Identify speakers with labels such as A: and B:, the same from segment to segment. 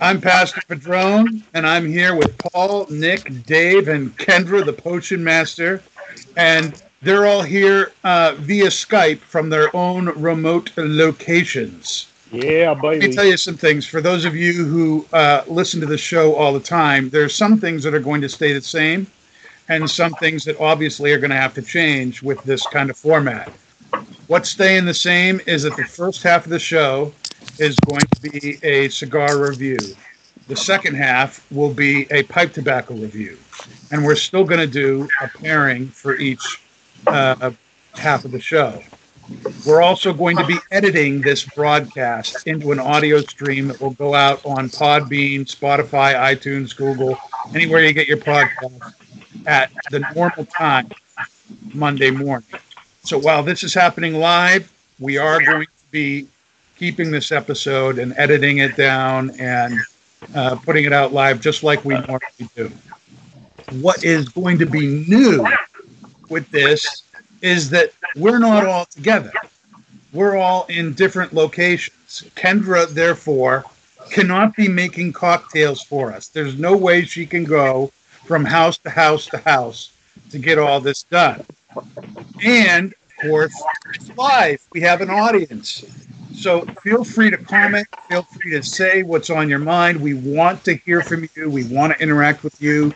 A: I'm Pastor Padron, and I'm here with Paul, Nick, Dave, and Kendra, the Potion Master. And they're all here uh, via Skype from their own remote locations.
B: Yeah, buddy.
A: Let me tell you some things. For those of you who uh, listen to the show all the time, there's some things that are going to stay the same, and some things that obviously are going to have to change with this kind of format. What's staying the same is that the first half of the show is going to be a cigar review. The second half will be a pipe tobacco review, and we're still going to do a pairing for each uh, half of the show. We're also going to be editing this broadcast into an audio stream that will go out on Podbean, Spotify, iTunes, Google, anywhere you get your podcast at the normal time, Monday morning. So while this is happening live, we are going to be keeping this episode and editing it down and uh, putting it out live just like we normally do. What is going to be new with this is that we're not all together. We're all in different locations. Kendra, therefore, cannot be making cocktails for us. There's no way she can go from house to house to house to get all this done. And, of course, it's live. We have an audience. So feel free to comment. Feel free to say what's on your mind. We want to hear from you. We want to interact with you.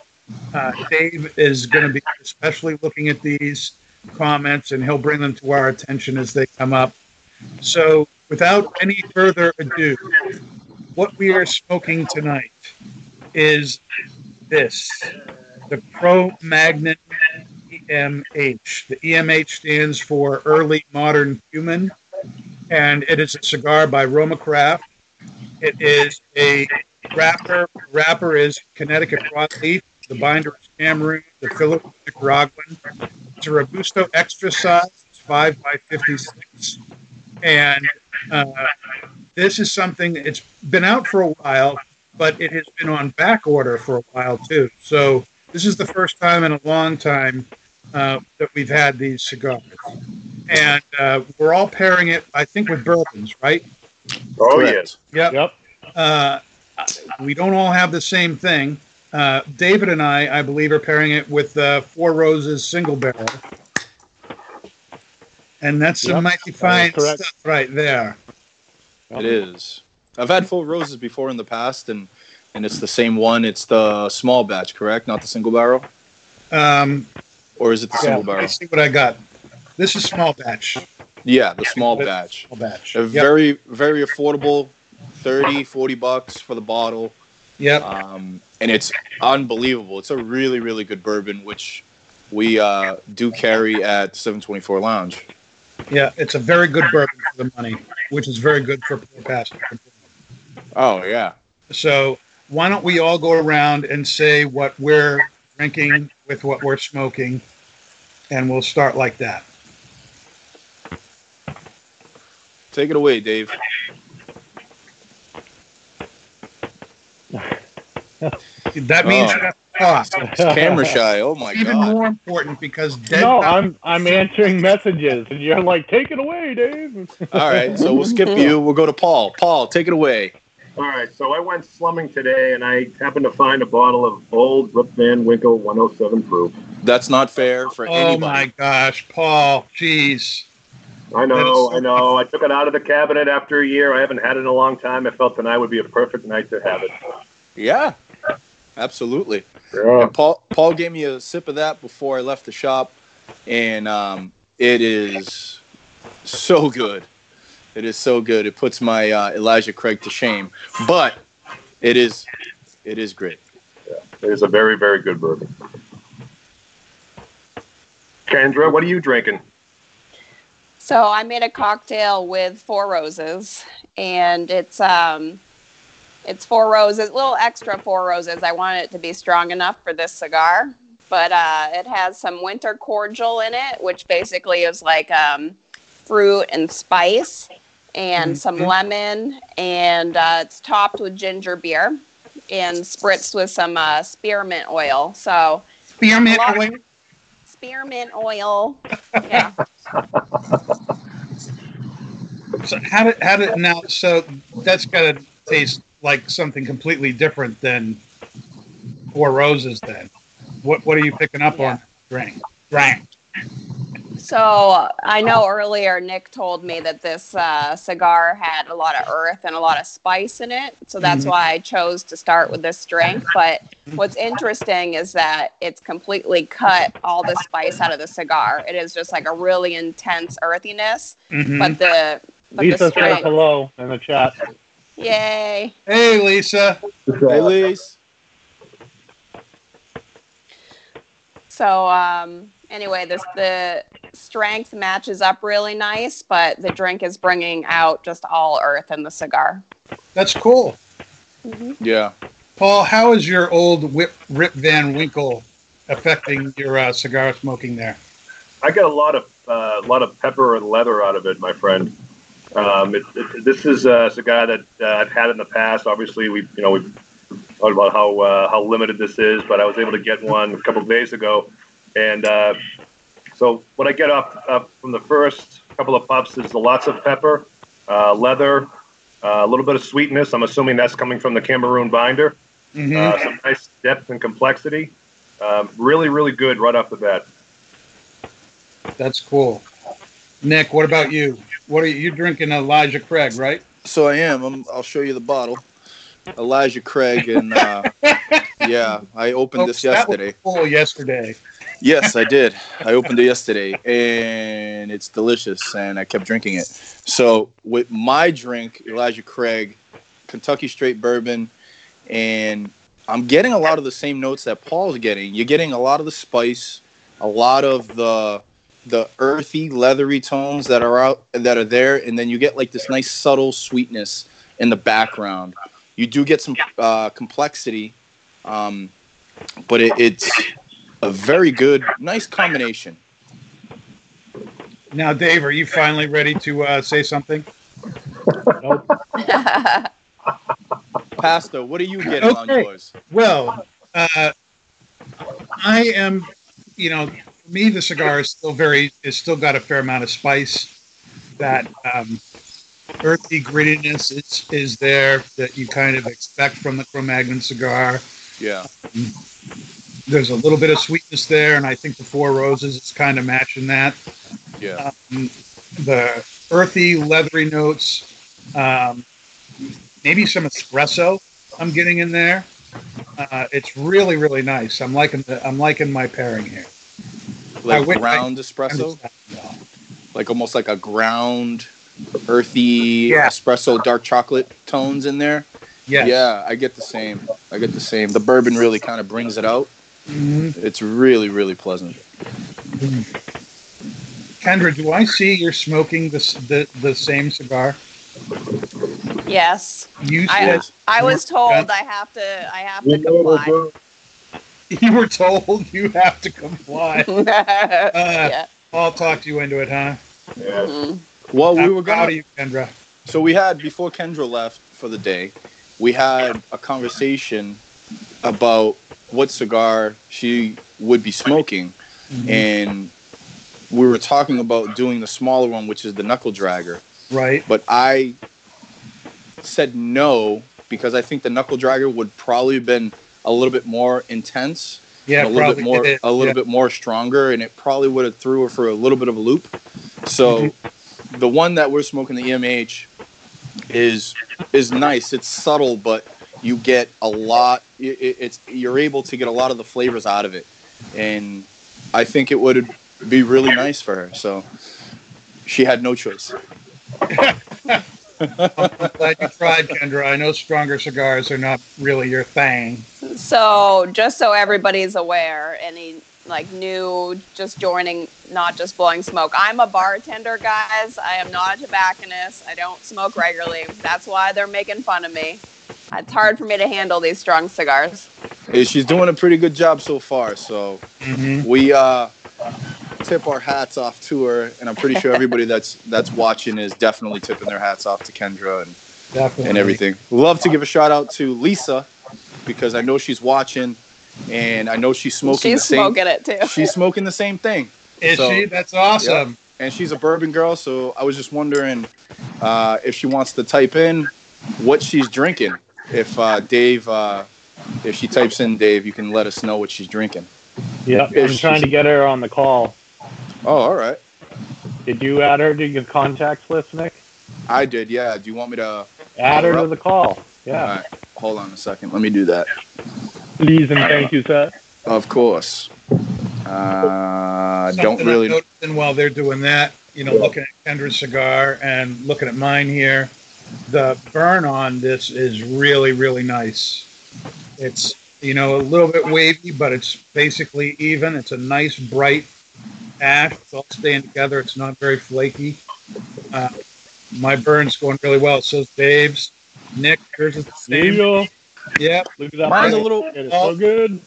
A: Uh, Dave is going to be especially looking at these comments and he'll bring them to our attention as they come up. So, without any further ado, what we are smoking tonight is this the Pro Magnet EMH. The EMH stands for Early Modern Human, and it is a cigar by Roma Craft. It is a wrapper. Wrapper is Connecticut broadleaf. The binder is Cameroon. The filler is Nicaraguan. It's a Robusto extra size. It's 5 by 56. And uh, this is something, it's been out for a while, but it has been on back order for a while too. So this is the first time in a long time uh, that we've had these cigars. And uh, we're all pairing it, I think, with bourbons, right?
C: Oh
D: Correct.
C: yes.
A: Yep.
B: Yep.
A: Uh, we don't all have the same thing. Uh, David and I, I believe, are pairing it with uh, Four Roses single barrel. And that's some
B: Yep,
A: mighty fine stuff right there.
D: It is. I've had Four roses before in the past, and and it's the same one. It's the small batch, correct? Not the single barrel,
A: Um,
D: or is it the
A: yeah,
D: single barrel?
A: let me see what I got. This is small batch.
D: Yeah, the small batch.
A: Small batch. Yep.
D: very very affordable, 30, 40 bucks for the bottle,
A: Yep.
D: um, and it's unbelievable. It's a really really good bourbon, which we uh, do carry at 724 Lounge.
A: Yeah, it's a very good bourbon for the money, which is very good for poor pastor.
D: Oh yeah.
A: So why don't we all go around and say what we're drinking with what we're smoking, and we'll start like that.
D: Take it away, Dave.
A: That means
D: Oh.
A: you have to talk.
D: It's camera shy. Oh my
A: Even
D: god.
A: Even more important because dead
B: No,
A: time-
B: I'm I'm answering messages, and you're like, take it away, Dave.
D: All right, so we'll skip you. We'll go to Paul. Paul, take it away.
C: All right. So I went slumming today, and I happened to find a bottle of old Rip Van Winkle 107 proof.
D: That's not fair for
A: Oh
D: anybody.
A: my gosh, Paul, jeez.
C: I know,
A: so
C: I know. I took it out of the cabinet after a year. I haven't had it in a long time. I felt tonight would be a perfect night to have it.
D: Yeah, absolutely.
C: Yeah.
D: And Paul Paul gave me a sip of that before I left the shop, and um, it is so good. It is so good. It puts my uh, Elijah Craig to shame, but it is it is great.
C: It is a very, very good bourbon. Kendra, what are you drinking?
E: So I made a cocktail with four roses, and it's um, it's four roses, a little extra four roses. I want it to be strong enough for this cigar, but uh, it has some winter cordial in it, which basically is like um, fruit and spice, and some
A: Mhm.
E: lemon, and uh, it's topped with ginger beer and spritzed with some uh, spearmint oil. So
A: Spearmint oil.
E: spearmint oil, yeah.
A: So how did how did now? So that's got to taste like something completely different than Four Roses. Then, what what are you picking up on? Drink, drink.
E: So I know earlier Nick told me that this uh, cigar had a lot of earth and a lot of spice in it. So that's
A: Mhm.
E: why I chose to start with this drink. But what's interesting is that it's completely cut all the spice out of the cigar. It is just like a really intense earthiness.
A: Mhm.
E: But the but
B: Lisa says hello in the chat.
E: Yay!
A: hey, Lisa.
D: Hey, Lise.
E: So um, anyway, this the strength matches up really nice, but the drink is bringing out just all earth in the cigar.
A: That's cool.
D: Yeah.
A: Paul, how is your old Whip, Rip Van Winkle affecting your uh, cigar smoking there?
C: I got a lot of uh, a lot of pepper and leather out of it, my friend. Um, it, it, this is a guy that uh, I've had in the past. Obviously, we you know we talked about how uh, how limited this is, but I was able to get one a couple of days ago, and uh, so what I get up, up from the first couple of puffs is lots of pepper, uh, leather, uh, a little bit of sweetness. I'm assuming that's coming from the Cameroon binder.
A: Mhm.
C: Uh, some nice depth and complexity. Um, really, really good right off the bat.
A: That's cool. Nick, what about you? What are you you're drinking? Elijah Craig, right?
D: So I am. I'm, I'll show you the bottle. Elijah Craig and uh, yeah, I opened this yesterday.
A: full yesterday.
D: Yes, I did. I opened it yesterday, and it's delicious, and I kept drinking it. So with my drink, Elijah Craig, Kentucky Straight Bourbon, and I'm getting a lot of the same notes that Paul's getting. You're getting a lot of the spice, a lot of the the earthy, leathery tones that are out that are there, and then you get like this nice subtle sweetness in the background. You do get some uh, complexity, um, but it, it's a very good, nice combination.
A: Now, Dave, are you finally ready to uh, say something?
B: Nope.
D: Pastor, what are you getting on yours?
A: Well, uh, I am, you know, for me, the cigar is still very, it's still got a fair amount of spice. That um, earthy grittiness is, is there that you kind of expect from the Cro-Magnon cigar.
D: Yeah,
A: There's a little bit of sweetness there, and I think the Four Roses is kind of matching that.
D: yeah,
A: Um, the earthy, leathery notes, um, maybe some espresso I'm getting in there. Uh, it's really, really nice. I'm liking the, I'm liking my pairing here.
D: Like
A: went-
D: ground
A: I'm
D: espresso,
A: just-
D: like almost like a ground, earthy
A: Yeah.
D: espresso, dark chocolate tones in there.
A: Yeah,
D: Yeah, I get the same. I get the same. The bourbon really kind of brings it out.
A: Mhm.
D: It's really, really pleasant.
A: Kendra, do I see you're smoking the, the the same cigar?
E: yes,
A: You
E: I,
A: said
E: I was told I have to I have to comply.
A: you were told you have to comply. Uh,
E: yeah.
A: I'll talk you into it, huh?
C: Yeah.
E: Mhm.
D: Well, we
A: I'm
D: were
A: proud
D: gonna
A: of you, Kendra.
D: So we had before Kendra left for the day, we had a conversation about what cigar she would be smoking, and we were talking about doing the smaller one, which is the knuckle dragger.
A: Right.
D: But I said no because I think the knuckle dragger would probably have been a little bit more intense,
A: Yeah,
D: a little bit more, a little
A: Yeah.
D: bit more stronger, and it probably would have threw her for a little bit of a loop. So
A: Mm-hmm.
D: the one that we're smoking, the EMH, is is nice. It's subtle, but you get a lot. It- it's you're able to get a lot of the flavors out of it, and I think it would be really nice for her. So she had no choice.
A: I'm glad you tried, Kendra. I know stronger cigars are not really your thing.
E: So just so everybody's aware, any like new, just joining, not just blowing smoke. I'm a bartender, guys. I am not a tobacconist. I don't smoke regularly. That's why they're making fun of me. It's hard for me to handle these strong cigars.
D: Hey, she's doing a pretty good job so far. So
A: Mhm.
D: we uh, tip our hats off to her, and I'm pretty sure everybody that's that's watching is definitely tipping their hats off to Kendra and,
A: Definitely.
D: and everything. Love to give a shout out to Lisa because I know she's watching, and I know she's smoking
E: She's
D: the same.
E: smoking it too.
D: She's smoking the same thing.
A: Is
D: So-
A: she? That's awesome.
D: and she's a bourbon girl. So I was just wondering uh, if she wants to type in what she's drinking. If uh, Dave, uh, if she types in Dave, you can let us know what she's drinking.
B: Yeah,
D: Is
B: I'm trying to get her on the call.
D: Oh, all right.
B: Did you add her to your contacts list, Nick?
D: I did. Yeah. Do you want me to?
B: Add her
D: her
B: to the call. Yeah.
D: right. Hold on a second. Let me do that.
B: Please and thank you, sir.
D: Of course. Uh, don't really.
A: I'm noticing while they're doing that, you know, looking at Kendra's cigar and looking at mine here, the burn on this is really, really nice. It's, you know, a little bit wavy, but it's basically even. It's a nice, bright ash. It's all staying together. It's not very flaky. Uh, my burn's going really well. So's Dave's. Nick, yours is the
B: There
A: same.
B: go.
A: Yep.
B: Look at that.
D: Mine's a little.
B: It is so good.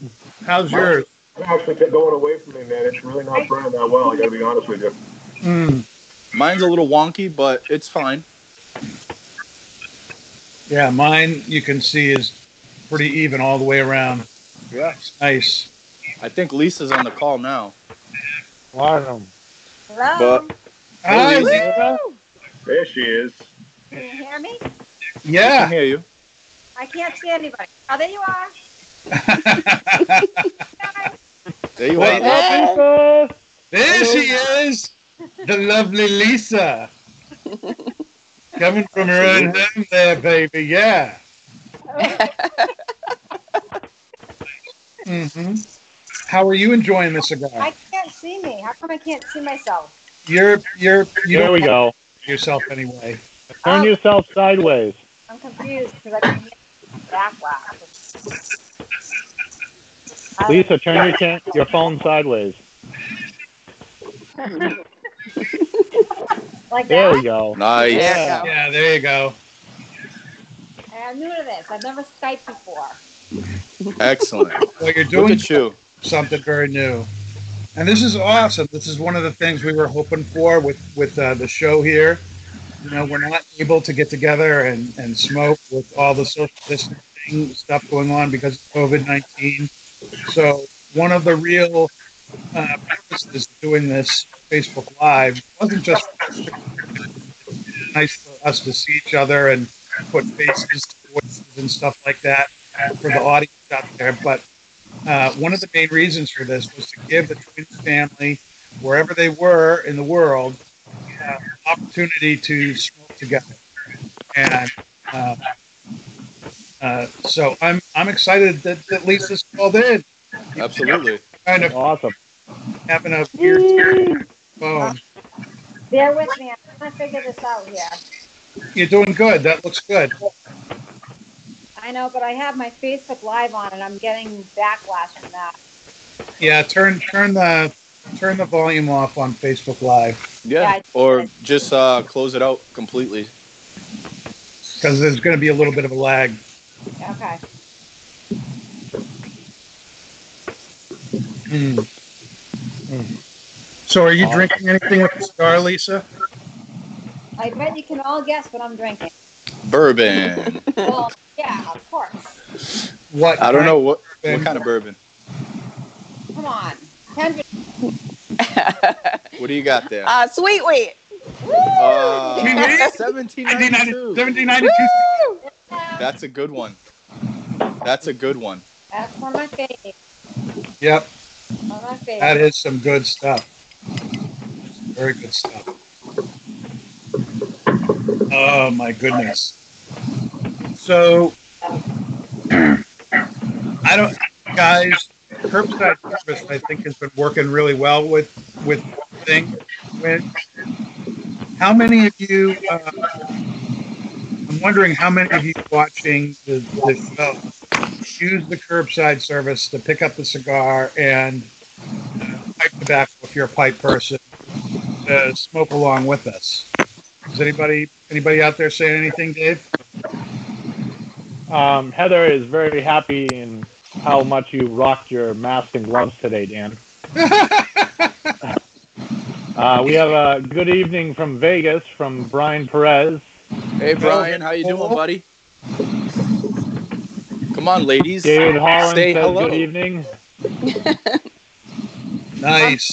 A: How's yours?
C: It actually kept going away from me, man. It's really not burning that well. I got to be honest with you.
A: Mm.
D: Mine's a little wonky, but it's fine.
A: Yeah, mine you can see is pretty even all the way around.
D: Yeah.
A: It's nice.
D: I think Lisa's on the call now.
B: Awesome.
E: Hello.
D: But
A: Hi,
D: Lisa.
A: Lisa.
C: There she is.
F: Can you hear me? Yeah.
D: I can hear you.
F: I can't see anybody. Oh, there you are.
D: There you
A: Wait.
D: are.
B: Lisa.
A: there she is, the lovely Lisa. Coming from her own home there, baby. Yeah. mm-hmm. How are you enjoying the cigar?
F: I can't see me. How come I can't see myself?
A: You're you're you
B: There we go.
A: yourself anyway.
B: Turn
F: Oh.
B: yourself sideways.
F: I'm confused because I can hear backlash. Uh,
B: Lisa, turn your can- your phone sideways.
F: like
B: There we go.
D: Nice.
E: There
B: Yeah.
E: go.
A: Yeah, there you go.
F: I'm new to this. I've never Skyped before.
D: Excellent.
A: Well, you're
D: Look
A: doing
D: at you.
A: something very new. And this is awesome. This is one of the things we were hoping for with with uh, the show here. You know, we're not able to get together and, and smoke with all the social distancing stuff going on because of COVID nineteen. So one of the real uh, purposes of doing this Facebook Live wasn't just nice for us to see each other and put faces to voices and stuff like that for the audience out there, but uh, one of the main reasons for this was to give the Twins family, wherever they were in the world, uh, opportunity to smoke together. And uh, uh, so I'm I'm excited that, that Lisa's called in.
D: Absolutely.
A: Kind of
B: Awesome.
A: having a weird phone.
F: Bear with me. I'm trying to figure this out here.
A: You're doing good. That looks good.
F: I know, but I have my Facebook Live on, and I'm getting backlash from that.
A: Yeah, turn turn the turn the volume off on Facebook Live
D: Yeah.
F: Yeah,
D: Or just uh, close it out completely.
A: because there's going to be a little bit of a lag.
F: Okay.
A: Mm. Mm. So, are you drinking anything with the cigar, Lisa?
F: I bet you can all guess what I'm drinking.
D: Bourbon.
F: Well, yeah, of course.
A: What?
D: I don't know what what kind of bourbon.
F: Come on. Kendra,
D: What do you got there?
E: uh, sweet wheat.
D: Uh, 1792.
A: 1792.
D: That's a good one. That's a good one.
F: That's one of my favorites.
A: Yep,
F: One of my
A: that
F: favorites.
A: is some good stuff. Very good stuff. Oh my goodness. So, I don't, guys. Curbside service, I think, has been working really well with with thing. With how many of you? Uh, I'm wondering how many of you watching the, the show use the curbside service to pick up the cigar and pipe tobacco if you're a pipe person to smoke along with us. Does anybody anybody out there saying anything, Dave?
B: Um, Heather is very happy in how much you rocked your mask and gloves today, Dan. Uh, we have a good evening from Vegas from Brian Perez.
D: Hey Brian, how you doing, buddy? Come on, ladies.
B: David Holland
D: Say
B: says
D: hello.
B: good evening.
A: Nice.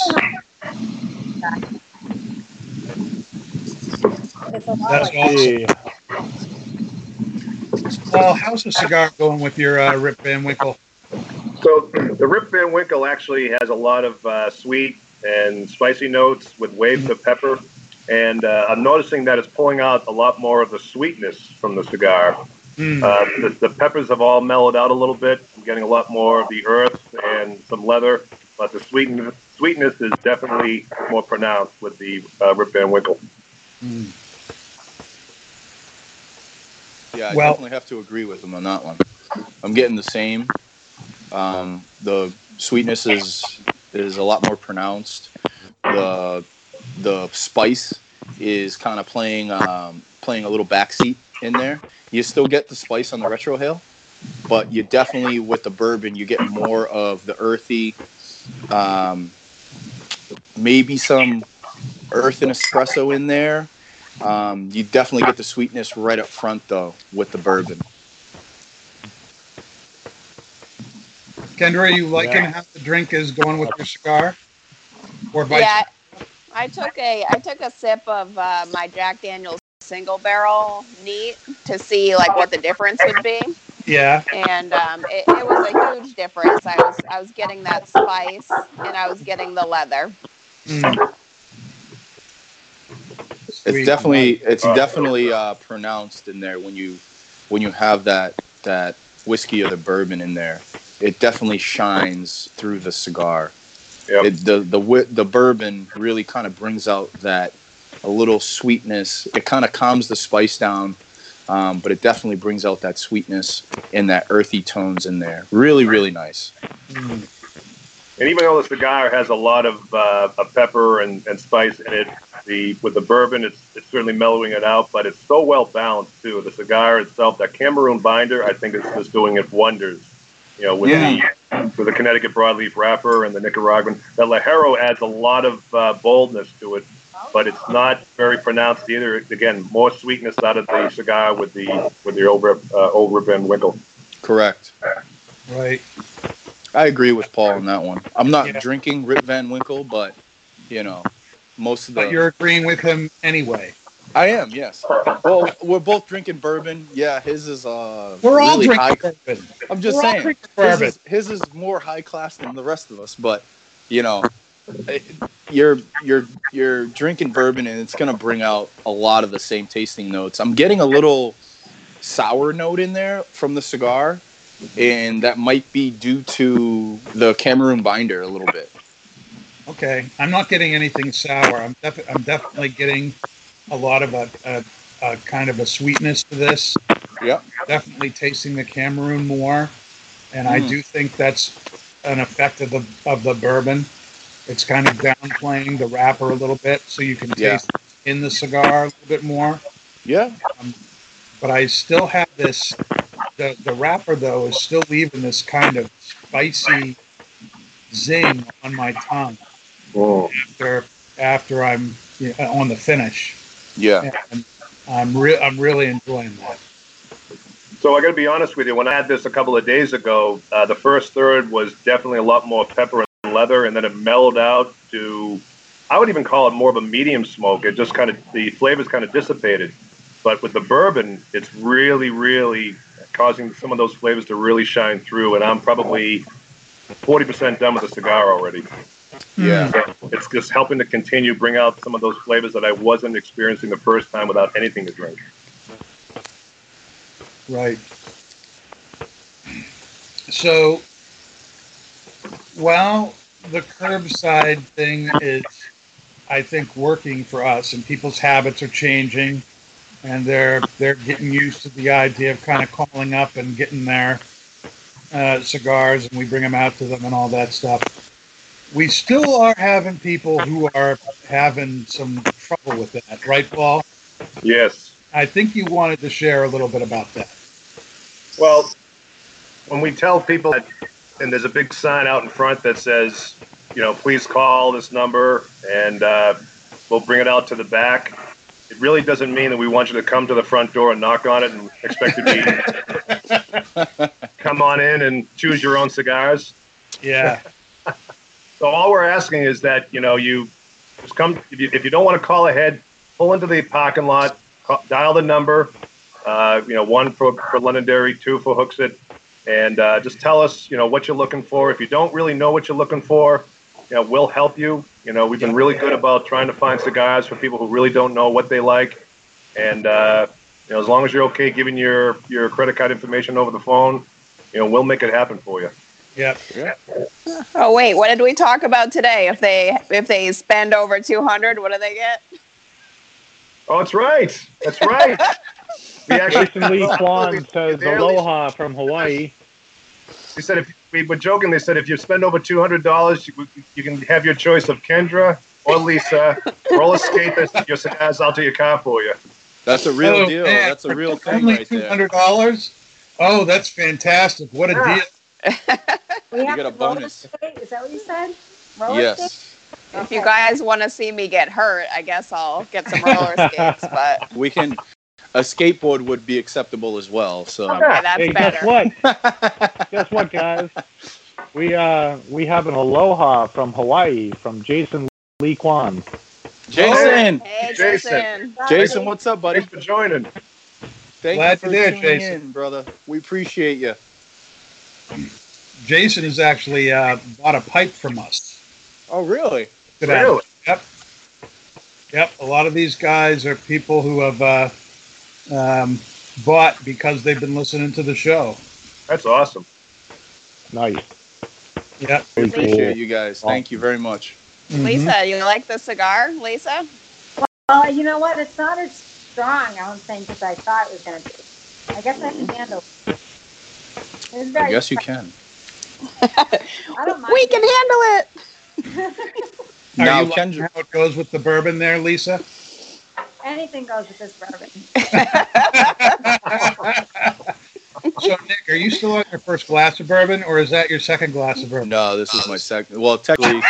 F: It's a lot
A: That's
F: like
A: awesome. Well, how's the cigar going with your uh, Rip Van Winkle?
C: So the Rip Van Winkle actually has a lot of uh, sweet and spicy notes with waves of pepper, and uh, I'm noticing that it's pulling out a lot more of the sweetness from the cigar.
A: Mm,
C: Uh, the, the peppers have all mellowed out a little bit. I'm getting a lot more of the earth and some leather, but the sweetness, sweetness is definitely more pronounced with the uh, Rip Van Winkle.
A: mm.
D: Yeah, I
A: Well-
D: definitely have to agree with him on that one. I'm getting the same. Um, the sweetness is is a lot more pronounced. The the spice is kind of playing um, playing a little backseat in there. You still get the spice on the retrohale, but you definitely with the bourbon you get more of the earthy, um, maybe some earth and espresso in there. Um, you definitely get the sweetness right up front though with the bourbon.
A: Kendra, are you liking how the drink is going with your cigar? Or vice
E: Yeah, I took a I took a sip of uh, my Jack Daniel's single barrel neat to see like what the difference would be,
A: Yeah.
E: and um, it, it was a huge difference. I was I was getting that spice and I was getting the leather.
A: Mm.
D: It's definitely it's definitely uh, pronounced in there when you when you have that that whiskey or the bourbon in there. It definitely shines through the cigar.
C: Yep.
D: It, the the the bourbon really kind of brings out that a little sweetness. It kind of calms the spice down, um, but it definitely brings out that sweetness and that earthy tones in there. Really, really nice.
A: Mm.
C: And even though the cigar has a lot of, uh, of pepper and, and spice in it, the with the bourbon, it's it's certainly mellowing it out. But it's so well balanced too. The cigar itself, that Cameroon binder, I think it's just doing it wonders. You know, with the with the Connecticut broadleaf wrapper and the Nicaraguan, that ligero adds a lot of uh, boldness to it, but it's not very pronounced either. Again, more sweetness out of the cigar with the with the old Rip, uh, old Rip Van Winkle.
D: Correct.
A: Right.
D: I agree with Paul on that one. I'm not
A: Yeah.
D: drinking Rip Van Winkle, but you know, most of the
A: But you're agreeing with him anyway.
D: I am, yes. Well, we're both drinking bourbon. Yeah, his is uh
A: We're all drinking
D: high.
A: bourbon.
D: I'm just
A: We're
D: saying. His is, his is more high class than the rest of us, but you know, you're you're you're drinking bourbon and it's going to bring out a lot of the same tasting notes. I'm getting a little sour note in there from the cigar and that might be due to the Cameroon binder a little bit.
A: Okay, I'm not getting anything sour. I'm defi- I'm definitely getting a lot of a, a, a kind of a sweetness to this.
D: Yep.
A: Definitely tasting the Cameroon more, and I
D: Mm.
A: do think that's an effect of the of the bourbon. It's kind of downplaying the wrapper a little bit, so you can
D: Yeah.
A: taste in the cigar a little bit more.
D: Yeah.
A: But I still have this. The the wrapper though is still leaving this kind of spicy zing on my tongue after after I'm you know, on the finish.
D: Yeah.
A: And I'm re- I'm really enjoying that.
C: So I got to be honest with you. When I had this a couple of days ago, uh, the first third was definitely a lot more pepper and leather, and then it mellowed out to, I would even call it more of a medium smoke. It just kind of the flavors kind of dissipated. But with the bourbon, it's really, really causing some of those flavors to really shine through. And I'm probably forty percent done with the cigar already.
D: Yeah. Hmm.
C: So it's just helping to continue bring out some of those flavors that I wasn't experiencing the first time without anything to drink.
A: Right. So, well, the curbside thing is, I think, working for us, and people's habits are changing, and they're they're getting used to the idea of kind of calling up and getting their uh, cigars, and we bring them out to them and all that stuff. we still are having people who are having some trouble with that, right, Paul?
C: Yes.
A: I think you wanted to share a little bit about that.
C: Well, when we tell people that, and there's a big sign out in front that says, you know, please call this number and uh, we'll bring it out to the back. It really doesn't mean that we want you to come to the front door and knock on it and expect to be come on in and choose your own cigars.
A: Yeah.
C: So all we're asking is that you know you just come if you, if you don't want to call ahead, pull into the parking lot, call, dial the number. Uh, you know, one for, for Londonderry, two for Hooksett, and uh, just tell us you know what you're looking for. If you don't really know what you're looking for, you know, we'll help you. You know, we've been really good about trying to find cigars for people who really don't know what they like, and uh, you know, as long as you're okay giving your your credit card information over the phone, you know, we'll make it happen for you.
A: Yep.
E: Oh wait, what did we talk about today? If they if they spend over two hundred, what do they get?
C: Oh, that's right. That's right. we actually
B: Jason Lee Kwan says aloha from Hawaii.
C: They said if we were joking, they said if you spend over two hundred dollars, you, you can have your choice of Kendra or Lisa. Roller skate this, your cigars out to your car for you.
D: That's a real
A: Oh,
D: deal.
A: man,
D: That's a real thing
A: Only
D: right
A: two
D: there.
A: hundred dollars. Oh, that's fantastic! What a
C: Yeah.
A: deal!
F: We have
D: get a bonus.
F: skate? Is that what you said? Roller skate?
D: Yes,
E: If you guys want to see me get hurt, I guess I'll get some roller skates. But
D: we can. A skateboard would be acceptable as well. So
E: okay, that's
B: hey, guess
E: better.
B: what? guess what, guys? We uh we have an aloha from Hawaii from Jason Lee Kwan.
D: Jason,
E: Hey,
C: Jason.
E: Jason.
D: Jason, what's up, buddy?
C: Thanks for joining.
D: Thank
A: Glad
D: you for
A: you're there, Jason.
D: in, brother. We appreciate you.
A: Jason has actually uh, bought a pipe from us.
D: Oh, really?
A: today.
C: Really?
A: Yep. Yep. A lot of these guys are people who have uh, um, bought because they've been listening to the show.
C: That's awesome.
B: Nice.
A: Yeah.
D: We appreciate
B: cool.
D: you guys. Thank you very much.
A: Mhm.
E: Lisa, you like the cigar, Lisa?
F: Well, you know what? It's not as strong, I don't think, as I thought it was going to be. I guess I can handle it. It's
D: I guess you can.
F: I don't mind
E: We can handle it.
A: Are
D: Now,
A: you liking
D: Kendra,
A: how it goes with the bourbon there, Lisa?
F: Anything goes with this bourbon.
A: so, Nick, are you still on your first glass of bourbon, or is that your second glass of bourbon?
D: no, this is my second. Well, technically,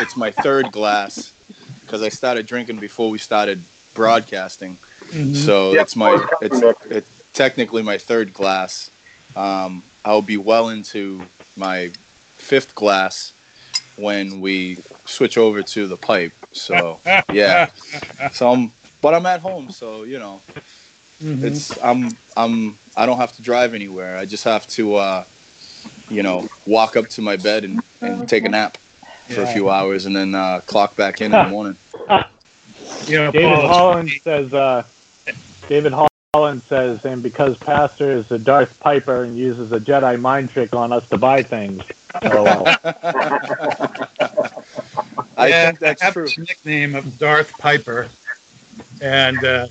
D: it's my third glass because I started drinking before we started broadcasting.
A: Mhm.
D: So
C: Yeah,
D: it's my it's
C: coming
D: it's technically my third glass. Um, I'll be well into my fifth glass when we switch over to the pipe. So yeah, so I'm but I'm at home, so you know
A: Mhm.
D: it's I'm I'm I don't have to drive anywhere. I just have to uh, you know walk up to my bed and, and take a nap for a few hours and then uh, clock back in in the morning.
A: You know,
B: David
A: Paul,
B: Holland says uh David Holland says, and because Pastor is a Darth Piper and uses a Jedi mind trick on us to buy things. LOL.
D: I
A: Yeah,
D: think that's
A: I have
D: true.
A: this nickname of Darth Piper, and uh,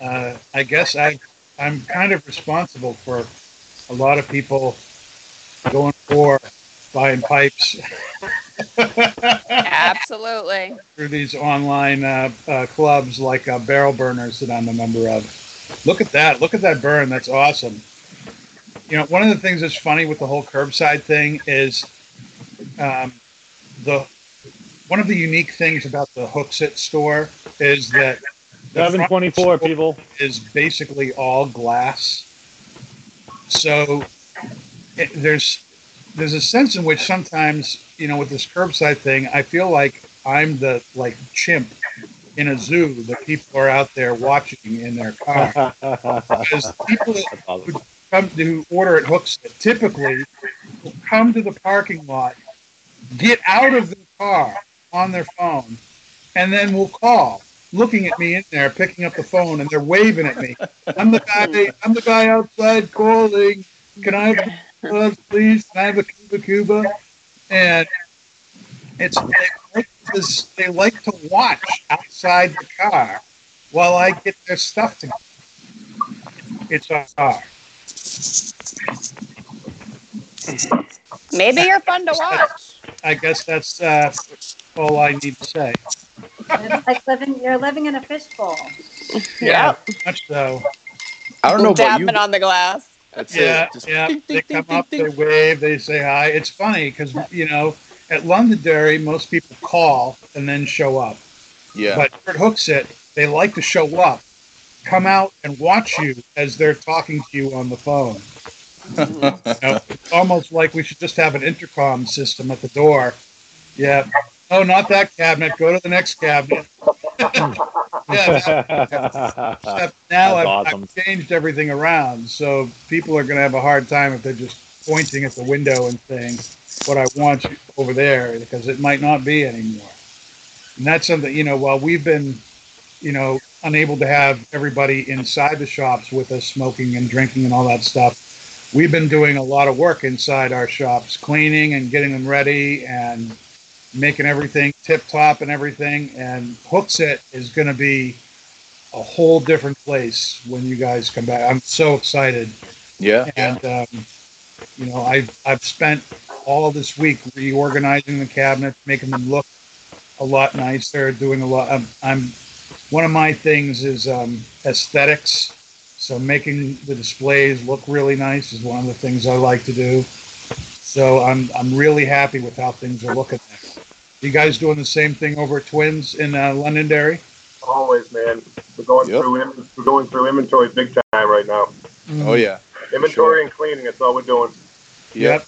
A: uh, I guess I I'm kind of responsible for a lot of people going for buying pipes
E: Absolutely.
A: through these online uh, uh, clubs like uh, Barrel Burners that I'm a member of. Look at that! Look at that burn! That's awesome. You know, one of the things that's funny with the whole curbside thing is um, the one of the unique things about the Hooksett store is that the
B: 724 people.
A: is basically all glass. So it, there's there's a sense in which sometimes you know with this curbside thing, I feel like I'm the like chimp in a zoo that people are out there watching in their car because people
B: awesome.
A: come to order at Hooks typically will come to the parking lot, get out of the car on their phone, and then will call, looking at me in there, picking up the phone, and they're waving at me. I'm the guy. I'm the guy outside calling. Can I have please? Can I have a Cuba Cuba? And it's they like, this, they like to watch outside the car while I get their stuff together. It's a car.
E: Maybe you're fun to watch.
A: I guess that's uh, all I need to say.
F: It's like living, you're living in a fishbowl.
E: Yeah.
A: Much so.
D: I don't know about you.
E: Tapping on the glass.
D: That's
A: Yeah,
D: it. Just
A: yeah.
D: ding,
A: They come
D: ding,
A: up,
D: ding,
A: they
D: ding.
A: wave, they say hi. It's funny because you know at Londonderry most people call and then show up.
D: Yeah.
A: But Hooksett they like to show up, come out and watch you as they're talking to you on the phone. You know, it's almost like we should just have an intercom system at the door. Yeah. Oh, not that cabinet. Go to the next cabinet. yeah. Now I've,
B: awesome.
A: I've changed everything around, so people are going to have a hard time if they're just pointing at the window and saying what I want over there because it might not be anymore. And that's something you know. While we've been, you know, unable to have everybody inside the shops with us smoking and drinking and all that stuff, we've been doing a lot of work inside our shops, cleaning and getting them ready and making everything tip top and everything. And Hooksett is going to be a whole different place when you guys come back. I'm so excited,
D: yeah.
A: and um, you know, I've I've spent all this week reorganizing the cabinets, making them look a lot nicer, doing a lot. I'm, I'm one of my things is um, aesthetics. So making the displays look really nice is one of the things I like to do. So I'm I'm really happy with how things are looking. You guys doing the same thing over at Twins in uh, Londonderry?
C: Always, man. We're going
D: Yep.
C: through in- we're going through inventory big time right now.
D: Oh yeah.
C: Inventory and cleaning. That's all we're doing.
D: Yep.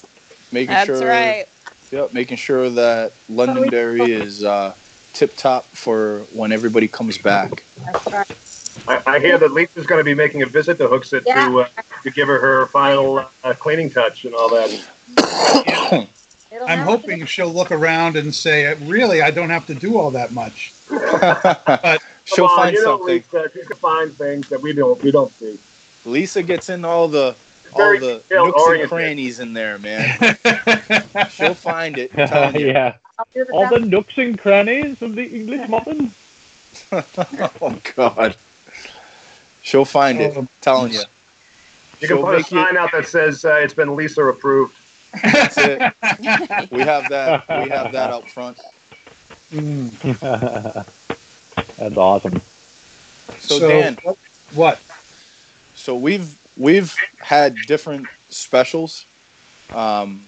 D: Making
E: That's
D: sure.
E: right.
D: Yep. Making sure that Londonderry is uh, tip top for when everybody comes back.
F: That's right.
C: I, I hear that Lisa's going to be making a visit to Hooksett
F: Yeah.
C: to uh, to give her her final uh, cleaning touch and all that.
F: It'll
A: I'm
F: have to
A: hoping she'll look around and say, "Really, I don't have to do all that much."
D: but She'll
C: Come on,
D: find
C: you know,
D: something.
C: Lisa, she can find things that we don't we don't see.
D: Lisa gets in all the all the
C: detail
D: nooks and crannies in there, man. She'll find it. I'm telling you.
B: yeah.
F: The
B: All the nooks and crannies of the English muffin.
D: oh God. She'll find it.
A: Um,
D: telling you.
C: You can
D: She'll
C: put a
D: make
C: sign out that says uh, it's been Lisa approved.
D: That's it. We have that. We have that up front.
B: That's awesome.
D: So, Dan,
A: what- what?
D: so we've we've had different specials um,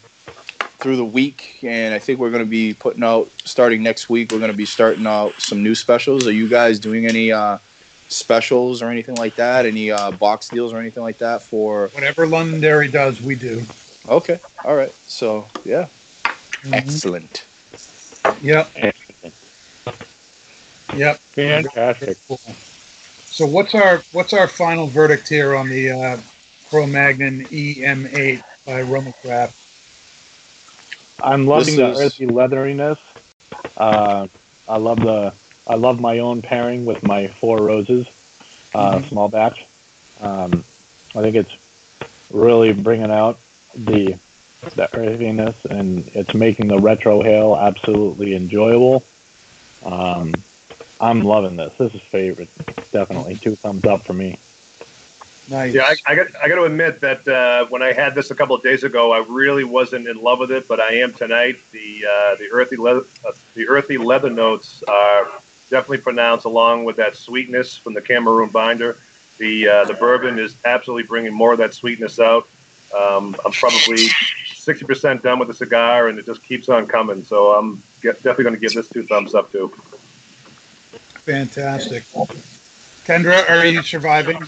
D: through the week, and I think we're going to be putting out starting next week. We're going to be starting out some new specials. Are you guys doing any uh, specials or anything like that? Any uh, box deals or anything like that for?
A: Whatever Londonderry does, we do.
D: Okay, all right. So yeah,
A: Mhm.
D: excellent.
A: Yep, yep.
B: Fantastic.
A: So what's our what's our final verdict here on the uh, Cro-Magnon EMH by Romacraft?
B: I'm loving
D: This
B: the
D: is-
B: earthy leatheriness. Uh, I love the I love my own pairing with my four roses, uh,
A: Mhm.
B: small batch. Um, I think it's really bringing out the the earthiness, and it's making the retrohale absolutely enjoyable. Um, I'm loving this. This is favorite, definitely two thumbs up for me.
A: Nice.
C: Yeah, I, I got I got to admit that uh, when I had this a couple of days ago, I really wasn't in love with it, but I am tonight. The uh, the earthy leather uh, the earthy leather notes are definitely pronounced, along with that sweetness from the Cameroon binder. The uh, the bourbon is absolutely bringing more of that sweetness out. Um, I'm probably sixty percent done with the cigar, and it just keeps on coming. So I'm get, definitely going to give this two thumbs up too.
A: Fantastic. Kendra, are you surviving?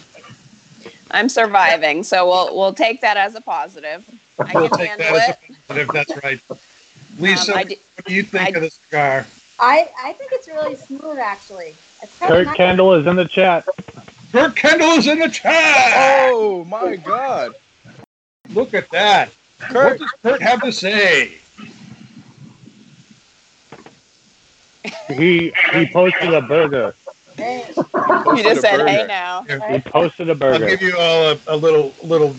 E: I'm surviving, so we'll we'll take that as a positive. I
A: We'll
E: can
A: take
E: handle
A: that as
E: it.
A: a positive. That's right. Lisa,
E: Um, I d-
A: what do you think
E: I-
A: of the cigar?
F: I, I think it's really smooth, actually. It's
B: Kurt
F: nice.
B: Kendall is in the chat.
A: Kurt Kendall is in the chat.
D: Oh my God,
A: Look at that. What
D: Kurt!
A: does Kurt have to say?
B: He he posted a burger.
F: Hey,
E: You
D: Posted
E: just
D: a
E: said, "Hey now."
B: He posted a burger.
A: I'll give you all a, a little little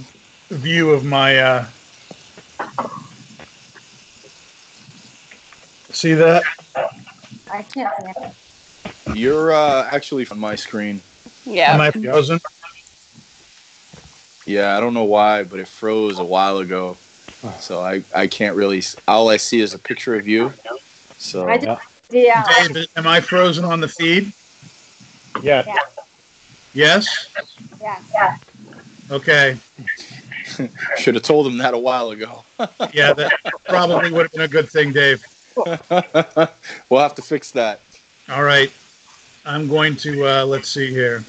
A: view of my. Uh, see that?
F: I can't see it.
D: You're uh, actually on my screen.
E: Yeah.
A: Am I frozen?
D: Yeah, I don't know why, but it froze a while ago. So I, I can't really. All I see is a picture of you. So
F: I
B: Yeah.
F: Yeah.
A: David, am I frozen on the feed?
B: Yes.
A: Yes?
F: Yeah. Yeah.
A: Okay.
D: should have told him that a while ago.
A: Yeah, that probably would have been a good thing, Dave.
D: we'll have to fix that.
A: All right. I'm going to, uh, let's see here.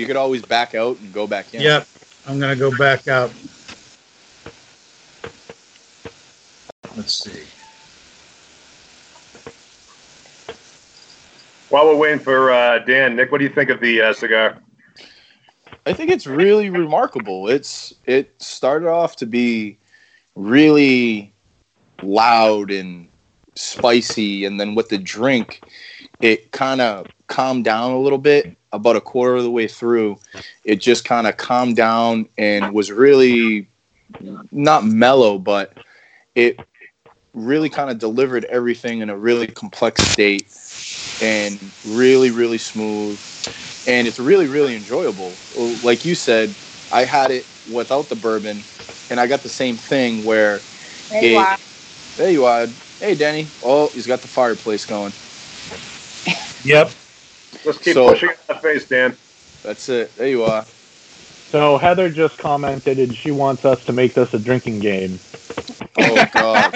D: You could always back out and go back in.
A: Yep. I'm going to go back out. Let's see.
C: While we're waiting for uh, Dan, Nick, what do you think of the uh, cigar?
D: I think it's really remarkable. It's it started off to be really loud and spicy, and then with the drink, it kind of calmed down a little bit. About a quarter of the way through, it just kind of calmed down and was really not mellow, but it really kind of delivered everything in a really complex state and really, really smooth and it's really really enjoyable like you said i had it without the bourbon and i got the same thing where
F: There you
D: it-
F: are.
D: there you are hey Danny. oh he's got the fireplace going
A: Yep.
C: Let's keep
D: So-
C: pushing it in the face, Dan.
D: that's it there you are
B: So Heather just commented, and she wants us to make this a drinking game.
D: oh god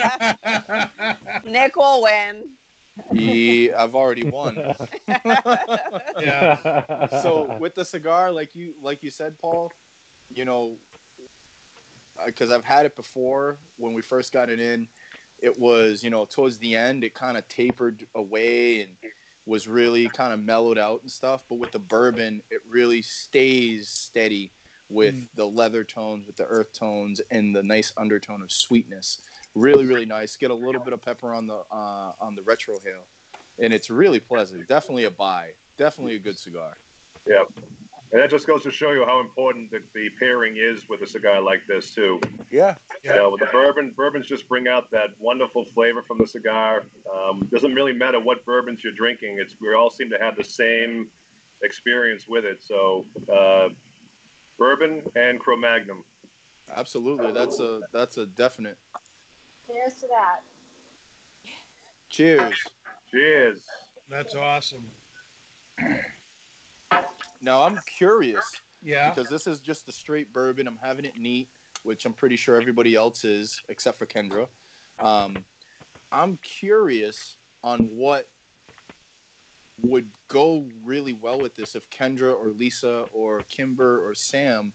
E: Nick will win.
D: yeah, i've already won
A: Yeah.
D: so with the cigar like you like you said paul you know because i've had it before when we first got it in it was you know towards the end it kind of tapered away and was really kind of mellowed out and stuff but with the bourbon it really stays steady with
A: Mm.
D: the leather tones with the earth tones and the nice undertone of sweetness. Really really nice. Get a little bit of pepper on the uh, on the retrohale and it's really pleasant. Definitely a buy. Definitely a good cigar.
C: Yeah. And that just goes to show you how important the, the pairing is with a cigar like this, too.
D: yeah
C: You know, with the bourbon, bourbons just bring out that wonderful flavor from the cigar. Um, doesn't really matter what bourbons you're drinking; it's we all seem to have the same experience with it. So, uh, bourbon and Cro-Magnon.
D: Absolutely, that's a that's a definite.
F: Cheers to that.
D: Cheers.
C: Cheers.
A: That's awesome.
D: Now I'm curious
A: Yeah.
D: because this is just a straight bourbon. I'm having it neat, which I'm pretty sure everybody else is, except for Kendra. Um, I'm curious on what would go really well with this if Kendra or Lisa or Kimber or Sam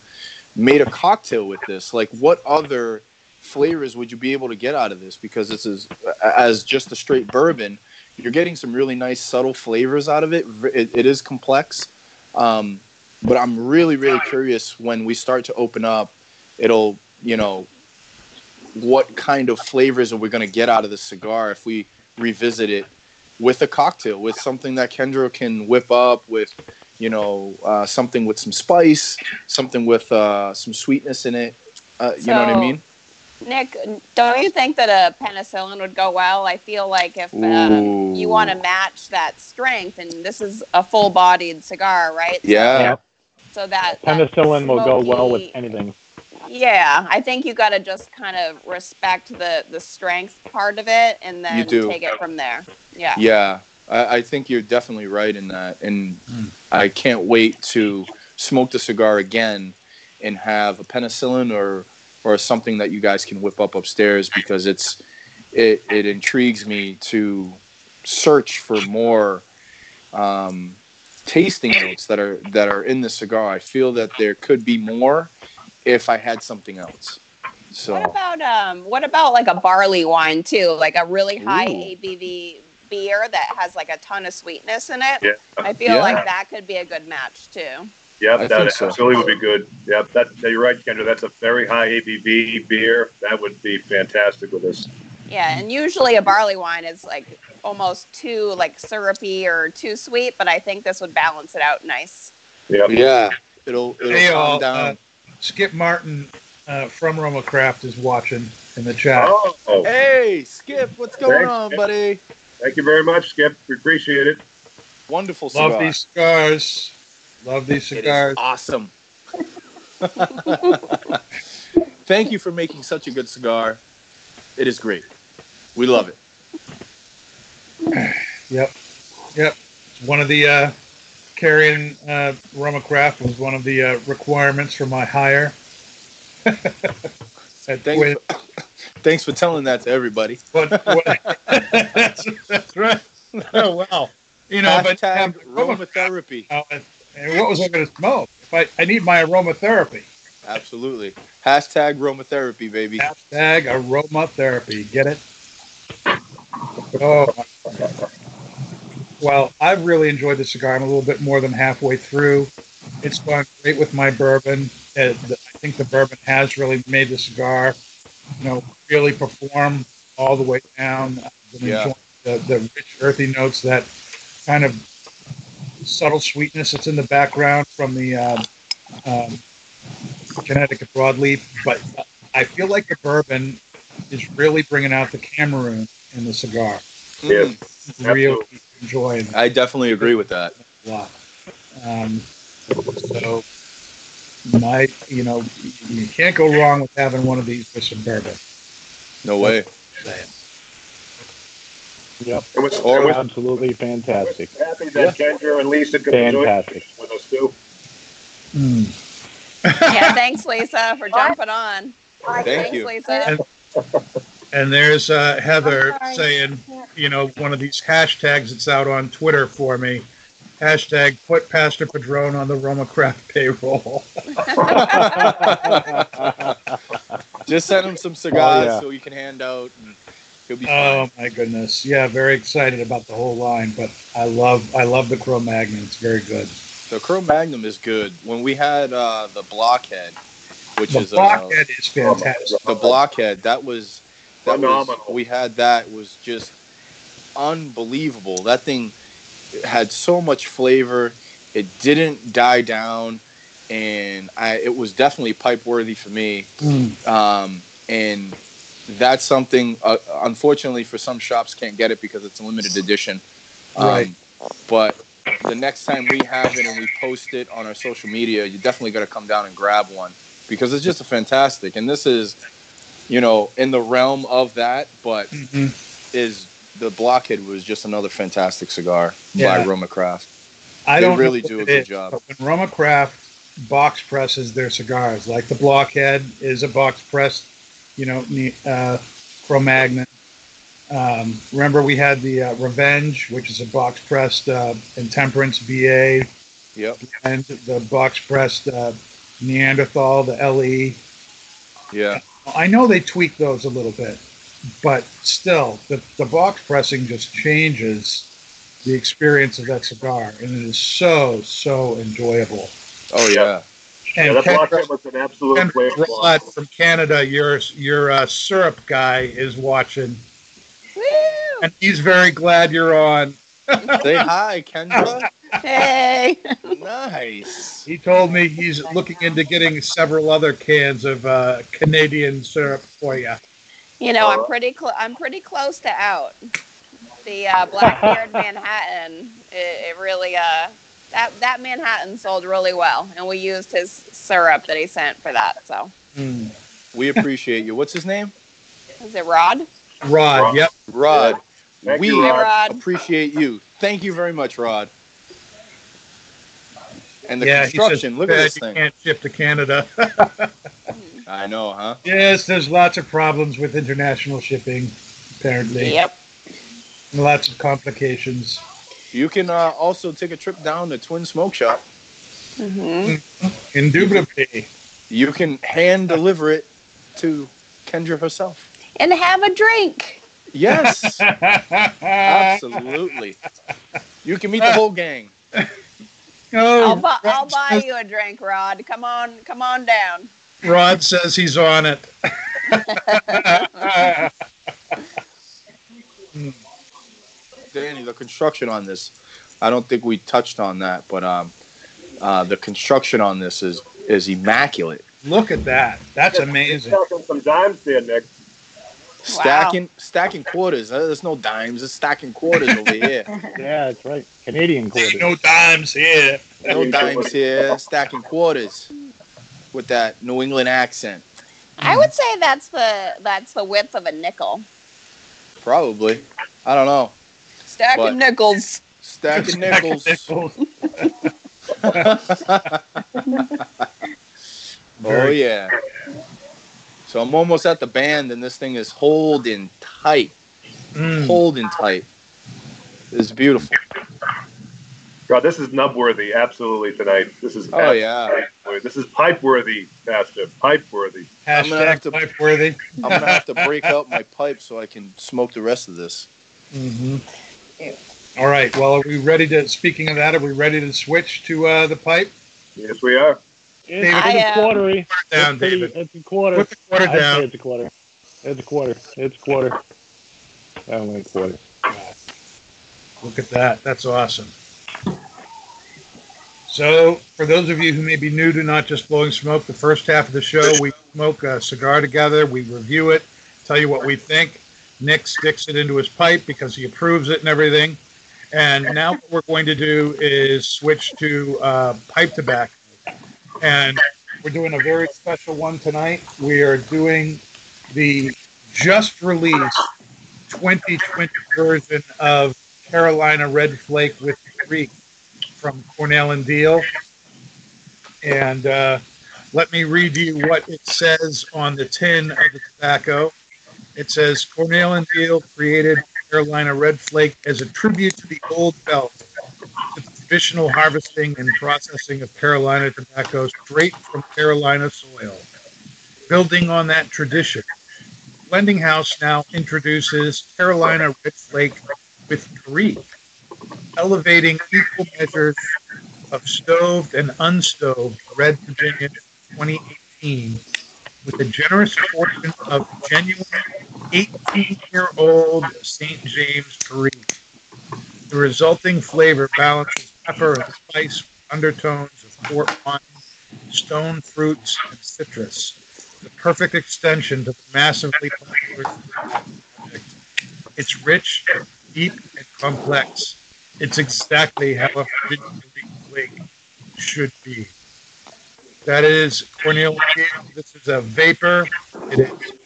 D: made a cocktail with this. Like, what other flavors would you be able to get out of this? Because this is as just a straight bourbon, you're getting some really nice subtle flavors out of it. It, it is complex, um, but I'm really, really curious when we start to open up. It'll, you know, what kind of flavors are we going to get out of the cigar if we revisit it with a cocktail, with something that Kendra can whip up, with you know uh, something with some spice, something with uh, some sweetness in it. Uh, you know what I mean?
E: Nick, don't you think that a penicillin would go well? I feel like if um, you want to match that strength, and this is a full-bodied cigar, right? So-
D: Yeah.
B: Yeah.
E: So that that
B: Penicillin will go well with anything.
E: Yeah, I think you got to just kind of respect the the strength part of it, and then
D: You do.
E: take it from there. Yeah.
D: Yeah, I, I think you're definitely right in that, and
A: Mm.
D: I can't wait to smoke the cigar again and have a penicillin or or something that you guys can whip up upstairs because it's it, it intrigues me to search for more um, tasting notes that are that are in the cigar. I feel that there could be more if I had something else. So
E: What about um? What about like a barley wine too? Like a really high
D: Ooh.
E: ABV beer that has like a ton of sweetness in it.
C: Yeah.
E: I feel
D: Yeah.
E: like that could be a good match too.
C: Yep,
D: I
C: that
D: think so.
C: absolutely would be good. Yep, that yeah, you're right, Kendra. That's a very high ABV beer. That would be fantastic with this.
E: Yeah, and usually a barley wine is like almost too like syrupy or too sweet, but I think this would balance it out nice.
C: Yep.
D: yeah, it'll it'll
A: Hey,
D: calm
A: all,
D: down.
A: uh, Skip Martin uh, from Roma Craft is watching in the chat.
C: Oh,
D: Hey, Skip, what's going
C: Thanks,
D: on,
C: Skip.
D: buddy?
C: thank you very much, Skip. We appreciate it.
D: Wonderful
A: Love
D: cigar.
A: these cigars. Love these
D: It is
A: cigars.
D: awesome. thank you for making such a good cigar. It is great. We love it.
A: Yep, yep. One of the uh, carrying uh, Roma Craft was one of the uh, requirements for my hire. At
D: Thanks,
A: Twin-
D: thanks for telling that to everybody.
A: but, that's, that's right. Oh wow. You know, but
D: Hashtag
A: um, Roma-
D: aromatherapy.
A: uh, and what was I going to smoke? If I, I need my aromatherapy.
D: Absolutely. Hashtag aromatherapy, baby.
A: Hashtag aromatherapy. Get it? Oh. Well, I've really enjoyed the cigar. I'm a little bit more than halfway through. It's gone great with my bourbon. Uh, I think the bourbon has really made the cigar, you know, really perform all the way down. I've been
D: Yeah.
A: enjoying the, the rich, earthy notes, that kind of subtle sweetness that's in the background from the um, um, Connecticut broadleaf. But I feel like the bourbon is really bringing out the Cameroon in the cigar.
D: Mm,
A: Really
C: Absolutely.
A: enjoying it
D: I definitely agree with that.
A: a lot. Um, so my, you know, you can't go wrong with having one of these with some bourbon.
D: No way.
A: Say it.
B: was,
C: And we're,
D: Or
C: and we're
B: Absolutely fantastic.
C: happy that Kendra and Lisa could enjoy it
B: Fantastic.
C: with us too.
A: Mm.
E: Yeah, thanks, Lisa, for jumping on.
D: Thank
E: thanks,
D: you.
E: Lisa.
A: And there's uh, Heather
F: I'm
A: saying, you know, one of these hashtags that's out on Twitter for me. Hashtag put Pastor Padron on the Roma Craft payroll.
D: Just send him some cigars
B: Oh, yeah.
D: so he can hand out, and he'll be fine.
A: Oh my goodness. Yeah, very excited about the whole line, but I love I love the Cro Magnon. It's very good.
D: the Cro Magnon is good. When we had uh, the Blockhead, which
A: The
D: is uh,
A: blockhead is fantastic.
D: the Blockhead, that was that was
C: Phenomenal.
D: we had that was just unbelievable. That thing had so much flavor. It didn't die down, and I it was definitely pipe worthy for me.
A: Mm.
D: um, and that's something uh, unfortunately for some shops can't get it because it's a limited edition um,
A: Right.
D: but the next time we have it and we post it on our social media you definitely got to come down and grab one because it's just a fantastic and this is you know in the realm of that but
A: Mhm.
D: is the blockhead was just another fantastic cigar
A: Yeah.
D: by Roma Craft.
A: I
D: They
A: don't
D: really do a good
A: is,
D: job.
A: When Roma Craft box presses their cigars, like the Blockhead is a box pressed, you know, uh, Cro Magnon. Um, remember, we had the uh, Revenge, which is a box pressed uh, Intemperance BA,
D: Yep.
A: and the box pressed uh, Neanderthal, the LE.
D: Yeah.
A: I know they tweak those a little bit, but still, the, the box pressing just changes the experience of that cigar, and it is so so enjoyable.
D: Oh yeah.
C: Yeah,
A: And
C: that
A: Ken,
C: blockhead was an absolute
A: Ken
C: flavor
A: Rod from Canada, your your uh, syrup guy is watching,
E: Woo!
A: and he's very glad you're on.
D: Say hi, Kendra.
E: Hey.
D: nice.
A: He told me he's looking into getting several other cans of uh, Canadian syrup for you.
E: You know, I'm pretty cl- I'm pretty close to out. The uh, Blackbeard Manhattan, it, it really uh that that Manhattan sold really well, and we used his syrup that he sent for that. So
A: Mm.
D: We appreciate you. What's his name?
E: is it Rod?
A: Rod,
C: Rod.
A: yep.
D: Rod.
C: Thank
D: we
C: you, Rod.
E: Rod.
D: appreciate you. Thank you very much, Rod. And the
A: yeah, he
D: construction.
A: says,
D: Look at
A: "Bad
D: this
A: you
D: thing.
A: can't ship to Canada.
D: I know, huh?
A: yes, there's lots of problems with international shipping, apparently.
E: Yep.
A: Lots of complications.
D: You can uh, also take a trip down to Twins Smoke Shop.
E: hmm
A: Indubitably.
D: You can hand deliver it to Kendra herself.
E: And have a drink.
D: Yes, absolutely. You can meet the whole gang.
A: Oh,
E: I'll, bu- I'll buy you a drink, Rod. Come on, come on down.
A: Rod says he's on it.
D: Danny, the construction on this, I don't think we touched on that, but um, uh, the construction on this is is immaculate.
A: Look at that. That's amazing.
C: Talking some dimes there, Nick.
D: Stacking stacking quarters. Uh, There's no dimes. It's stacking quarters over here.
B: Yeah, that's right. Canadian quarters.
A: Ain't no dimes here.
D: No dimes here. Stacking quarters with that New England accent.
E: I would say that's the that's the width of a nickel.
D: Probably. I don't know.
E: Stack
D: But-
E: of nickels.
D: Stack of nickels. oh yeah. So I'm almost at the band, and this thing is holding tight,
A: Mm.
D: holding tight. It's beautiful.
C: God, this is nub worthy, absolutely tonight. This is
D: Oh yeah.
C: absolutely- This is pipe worthy, Pastor. Pipe worthy.
D: I'm gonna have
A: Hashtag
D: to-
A: pipe worthy.
D: I'm gonna have to break out my pipe so I can smoke the rest of this.
A: All right. Well, are we ready to? Speaking of that, are we ready to switch to uh, the pipe?
C: Yes, we are.
B: It's,
E: I,
B: it's
E: uh,
B: quartery.
A: Down,
B: it's, pretty-
A: David.
B: it's a quarter.
A: Put the quarter
B: I'd say
A: down.
B: it's a quarter. It's a quarter. It's a quarter. I don't quarter.
A: Look at that. That's awesome. So, for those of you who may be new to Not Just Blowing Smoke, the first half of the show, we smoke a cigar together, we review it, tell you what we think. Nick sticks it into his pipe because he approves it and everything. And now, what we're going to do is switch to uh, pipe tobacco. And we're doing a very special one tonight. We are doing the just released 2020 version of Carolina Red Flake with Perique from Cornell and Diehl. And uh, let me read you what it says on the tin of the tobacco. It says Cornell and Diehl created Carolina Red Flake as a tribute to the old belt, to the traditional harvesting and processing of Carolina tobacco straight from Carolina soil. Building on that tradition, Blending House now introduces Carolina Red Flake with Perique, elevating equal measures of stoved and unstoved Red Virginia 2018 with a generous portion of genuine 18-year-old St. James Perique. The resulting flavor balances pepper and spice undertones of port wine, stone fruits, and citrus. The perfect extension to the massively popular project. It's rich, deep, and complex. It's exactly how a Virginia flake should be. That is Cornell. This is a VaPer. It is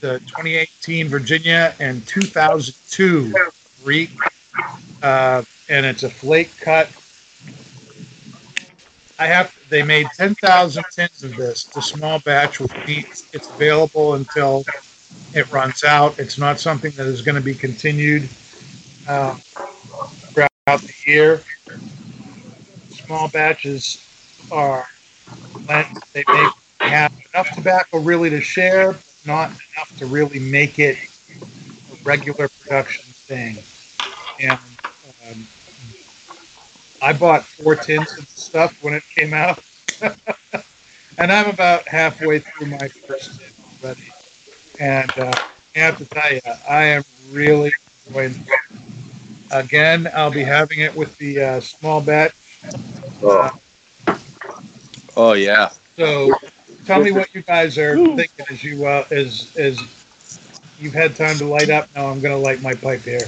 A: the 2018 Virginia and 2002 Perique, uh, and it's a flake cut. I have. They made 10,000 tins of this. It's a small batch, which means it's available until it runs out. It's not something that is going to be continued uh, throughout the year. Small batches are They make have enough tobacco really to share, but not enough to really make it a regular production thing. And um, I bought four tins of stuff when it came out, and I'm about halfway through my first tin already. And uh, I have to tell you, I am really enjoying it. Again, I'll be having it with the uh, small batch.
C: Oh,
D: Oh yeah.
A: So, tell me what you guys are thinking as you uh, as as you've had time to light up. Now I'm going to light my pipe here.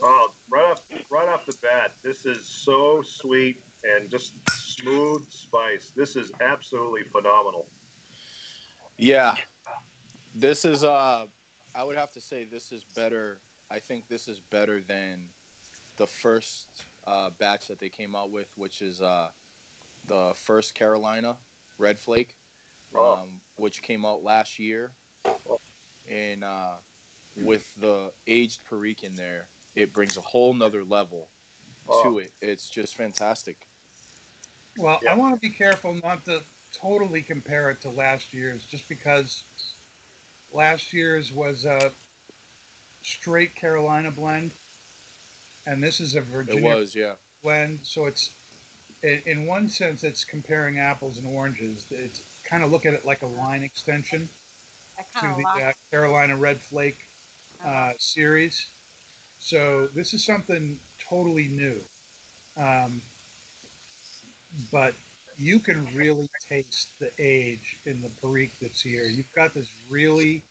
C: oh, right off, right off the bat, this is so sweet and just smooth spice. This is absolutely phenomenal.
D: Yeah. This is uh I would have to say this is better. I think this is better than the first uh, batch that they came out with, which is uh the first Carolina Red Flake,
C: Oh.
D: um, which came out last year. And uh, with the aged Perique in there, it brings a whole nother level
C: Oh.
D: to it. It's just fantastic.
A: Well,
C: Yeah.
A: I want to be careful not to totally compare it to last year's, just because last year's was a straight Carolina blend, and this is a
D: It
A: Virginia
D: was, yeah.
A: blend. So it's in, in one sense, it's comparing apples and oranges. It's kind of look at it like a line extension to the uh, Carolina Red Flake uh, series. So this is something totally new. Um, but you can really taste the age in the Perique that's here. You've got this really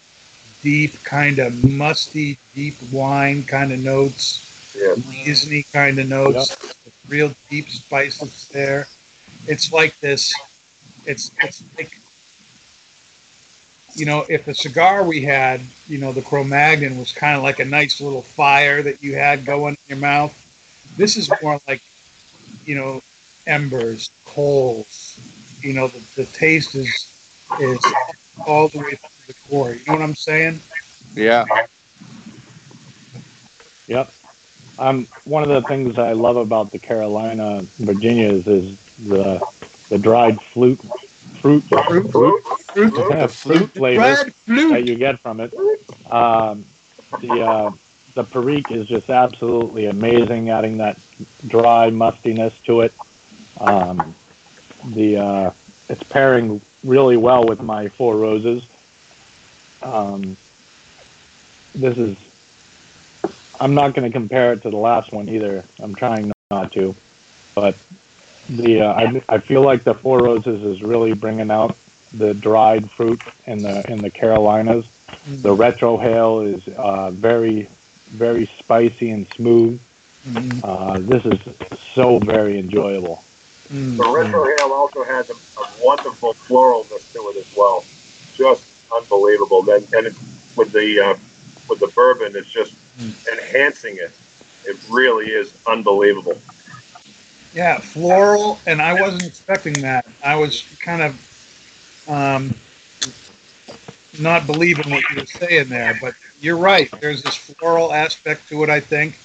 A: deep, kind of musty, deep wine kind of notes,
C: Yeah.
A: Disney kind of notes, real deep spices there. It's like this. It's it's like you know, if the cigar we had, you know, the Cro-Magnon was kind of like a nice little fire that you had going in your mouth. This is more like, you know, embers, coals. You know, the, the taste is is all the way through the core. You know what I'm saying?
D: Yeah.
B: Yep. Um, one of the things I love about the Carolina Virginias is the the dried flute fruit
A: Fruit,
B: fruit,
A: fruit,
B: fruit,
D: flute?
B: flavor
A: flute.
B: that you get from it. Um, the uh, the Perique is just absolutely amazing, adding that dry mustiness to it. Um, the uh, it's pairing really well with my Four Roses. Um, this is. I'm not going to compare it to the last one either. I'm trying not to, but the uh, I, I feel like the Four Roses is really bringing out the dried fruit in the in the Carolinas. The retrohale is uh, very very spicy and smooth.
A: Mm,
B: Uh, this is so very enjoyable.
A: mm,
C: The retrohale also has a, a wonderful floralness to it as well. Just unbelievable. Then and it, with the uh, with the bourbon, it's just enhancing it. It really is unbelievable.
A: Yeah, floral, and I wasn't expecting that. I was kind of um, not believing what you were saying there, but you're right. There's this floral aspect to it, I think,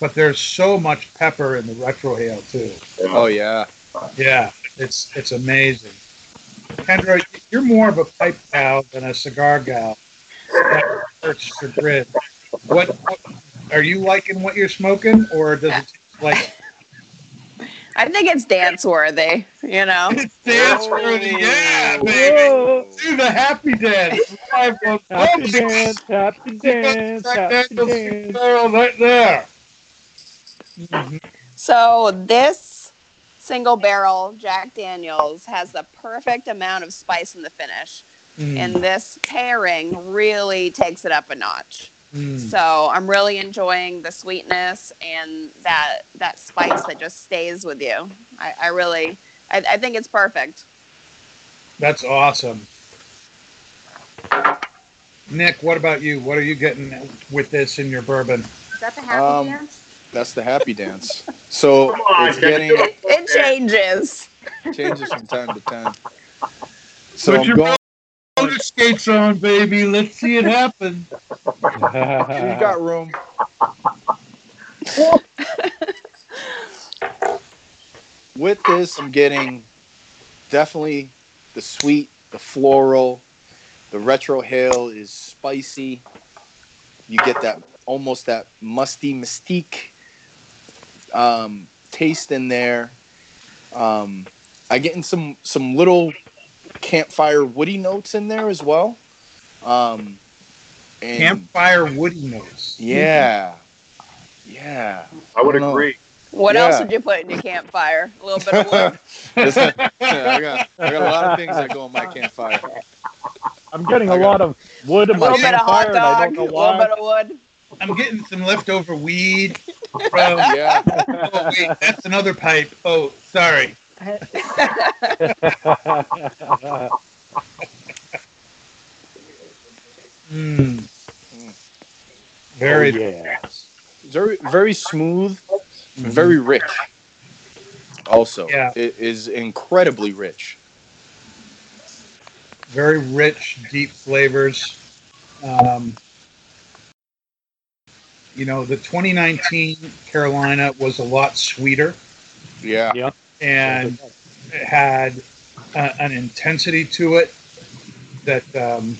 A: but there's so much pepper in the retrohale too.
D: Oh yeah.
A: Yeah, it's it's amazing. Kendra, you're more of a pipe gal than a cigar gal. That hurts your grid. What, what are you liking? What you're smoking, or does it taste like
E: I think it's dance worthy, you know.
A: it's dance worthy? Yeah, baby. Do the happy dance. Live on
B: Happy
A: Publix.
B: dance, happy dance,
A: Jack
B: happy
A: Daniels
B: dance.
A: Barrel right there.
E: So this single barrel Jack Daniels has the perfect amount of spice in the finish,
A: Mm,
E: and this pairing really takes it up a notch.
A: mm.
E: So I'm really enjoying the sweetness and that that spice that just stays with you. I, I really, I, I think it's perfect.
A: That's awesome. Nick, what about you? What are you getting with this in your bourbon?
F: Is that the happy
D: Um,
F: dance?
D: That's the happy dance. So
C: on,
D: it's getting
E: It, it changes.
D: changes from time to time. So
A: roller skates on, baby. Let's see it happen.
D: You got room. With this, I'm getting definitely the sweet, the floral, the retrohale is spicy. You get that almost that musty mystique um, taste in there. Um, I getting some some little campfire woody notes in there as well. Um, and
A: Campfire woody notes.
D: yeah, yeah.
C: I would
D: I
C: agree.
E: What
D: Yeah.
E: else would you put in your campfire? A little bit of wood.
D: Listen, I got I got a lot of things that go on my campfire.
B: I'm getting a lot of wood in
E: A
B: my
E: little bit of hot dog, a little bit of wood.
A: I'm getting some leftover weed. From,
D: Yeah,
A: oh, wait, that's another pipe. Oh, sorry. Mm. Very
B: Oh, yeah.
D: very very smooth, very rich. Also,
A: Yeah.
D: it is incredibly rich.
A: very rich, deep flavors. Um, you know, the 2019 Carolina was a lot sweeter
D: Yeah,
B: Yeah.
A: And it had uh, an intensity to it that um,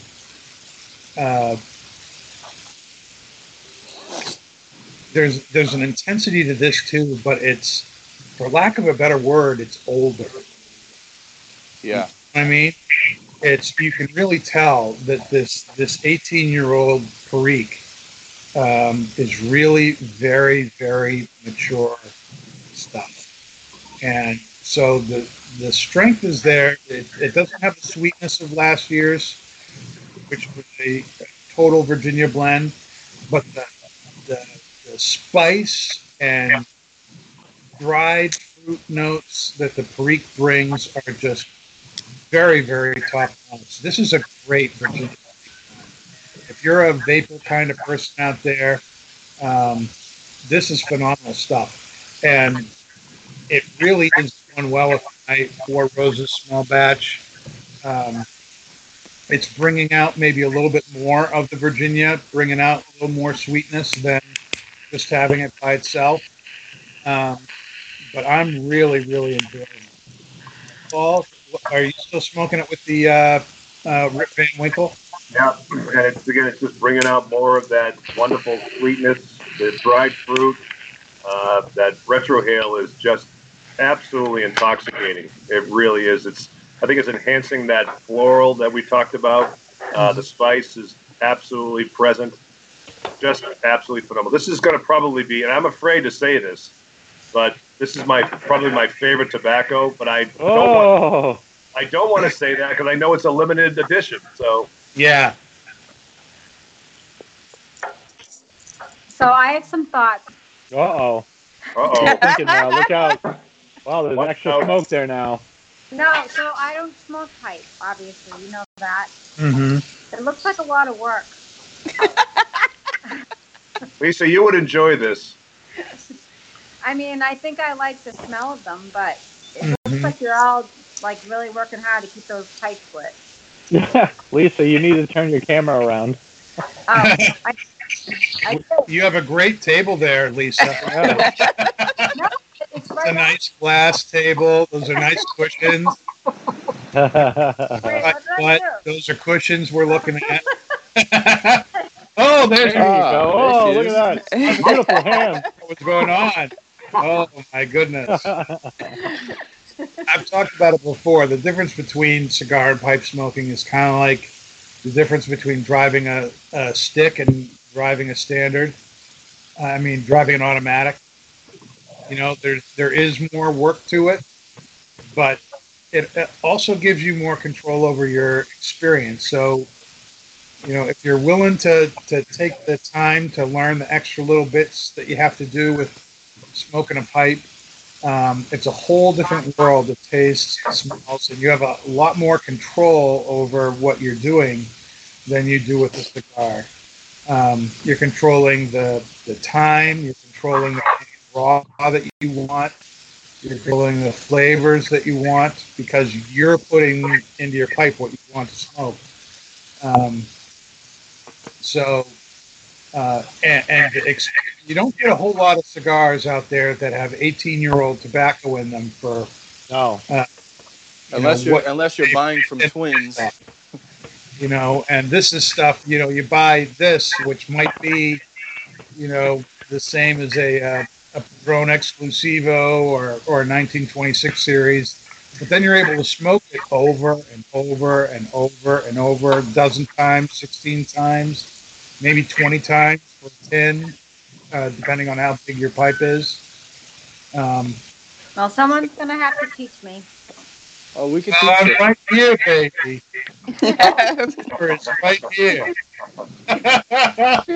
A: uh, there's there's an intensity to this too, but it's for lack of a better word, it's older.
D: yeah,
A: I mean, it's you can really tell that this this 18 year old Perique um, is really very very mature and so the the strength is there. It, it doesn't have the sweetness of last year's, which was a total Virginia blend, but the the, the spice and dried fruit notes that the Perique brings are just very, very top notch. This is a great Virginia. If you're a VaPer kind of person out there, um, this is phenomenal stuff. And it really is going well with my Four Roses small batch. Um, it's bringing out maybe a little bit more of the Virginia, bringing out a little more sweetness than just having it by itself. Um, but I'm really, really enjoying it. Paul, are you still smoking it with the uh, uh, Rip Van Winkle?
C: Yeah, and it's again, it's just bringing out more of that wonderful sweetness, the dried fruit. Uh, that retrohale is just absolutely intoxicating. It really is. It's I think it's enhancing that floral that we talked about. Uh, the spice is absolutely present. Just absolutely phenomenal. This is going to probably be, and I'm afraid to say this, but this is my probably my favorite tobacco. But I don't want,
B: Oh,
C: I don't want to say that because I know it's a limited edition. So
A: Yeah.
F: So I have some thoughts.
B: uh oh.
C: uh oh.
B: Look out. Wow, there's
C: Watch
B: extra
C: out.
B: smoke there now.
F: No, so I don't smoke pipe, obviously. You know that.
A: Mm-hmm.
F: It looks like a lot of work.
C: Lisa, you would enjoy this.
F: I mean, I think I like the smell of them, but it looks
A: Mhm.
F: like you're all like really working hard to keep those pipes lit.
B: Lisa, you need to turn your camera around.
F: Um, I, I.
A: You have a great table there, Lisa.
B: Yeah.
F: It's
A: It's a
F: up.
A: nice glass table. Those are nice cushions.
F: Wait, what
A: But, but those are cushions we're looking at. oh, there's
B: There you go.
D: there
B: Oh, look at that. Beautiful hand.
A: what's going on. Oh my goodness. I've talked about it before. The difference between cigar and pipe smoking is kind of like the difference between driving a, a stick and driving a standard. I mean, driving an automatic. You know, there's there is more work to it, but it, it also gives you more control over your experience. So, you know, if you're willing to to take the time to learn the extra little bits that you have to do with smoking a pipe, um, it's a whole different world of tastes, smells, and you have a lot more control over what you're doing than you do with a cigar. Um, you're controlling the the time, you're controlling the raw that you want, you're controlling the flavors that you want because you're putting into your pipe what you want to smoke. Um, so, uh, and, and ex- you don't get a whole lot of cigars out there that have 18 year old tobacco in them for
B: No.
A: you
D: Unless
A: know,
D: you're unless you're buying from twins.
A: you know, and this is stuff, you know, you buy this, which might be, you know, the same as a, uh, a Padron Exclusivo or, or a 1926 series, but then you're able to smoke it over and over and over and over a dozen times, 16 times, maybe 20 times for 10, uh, depending on how big your pipe is. Um,
F: Well, someone's gonna have to teach me.
D: Oh, we can
A: I'm
D: teach you.
A: right here, baby. It's right here.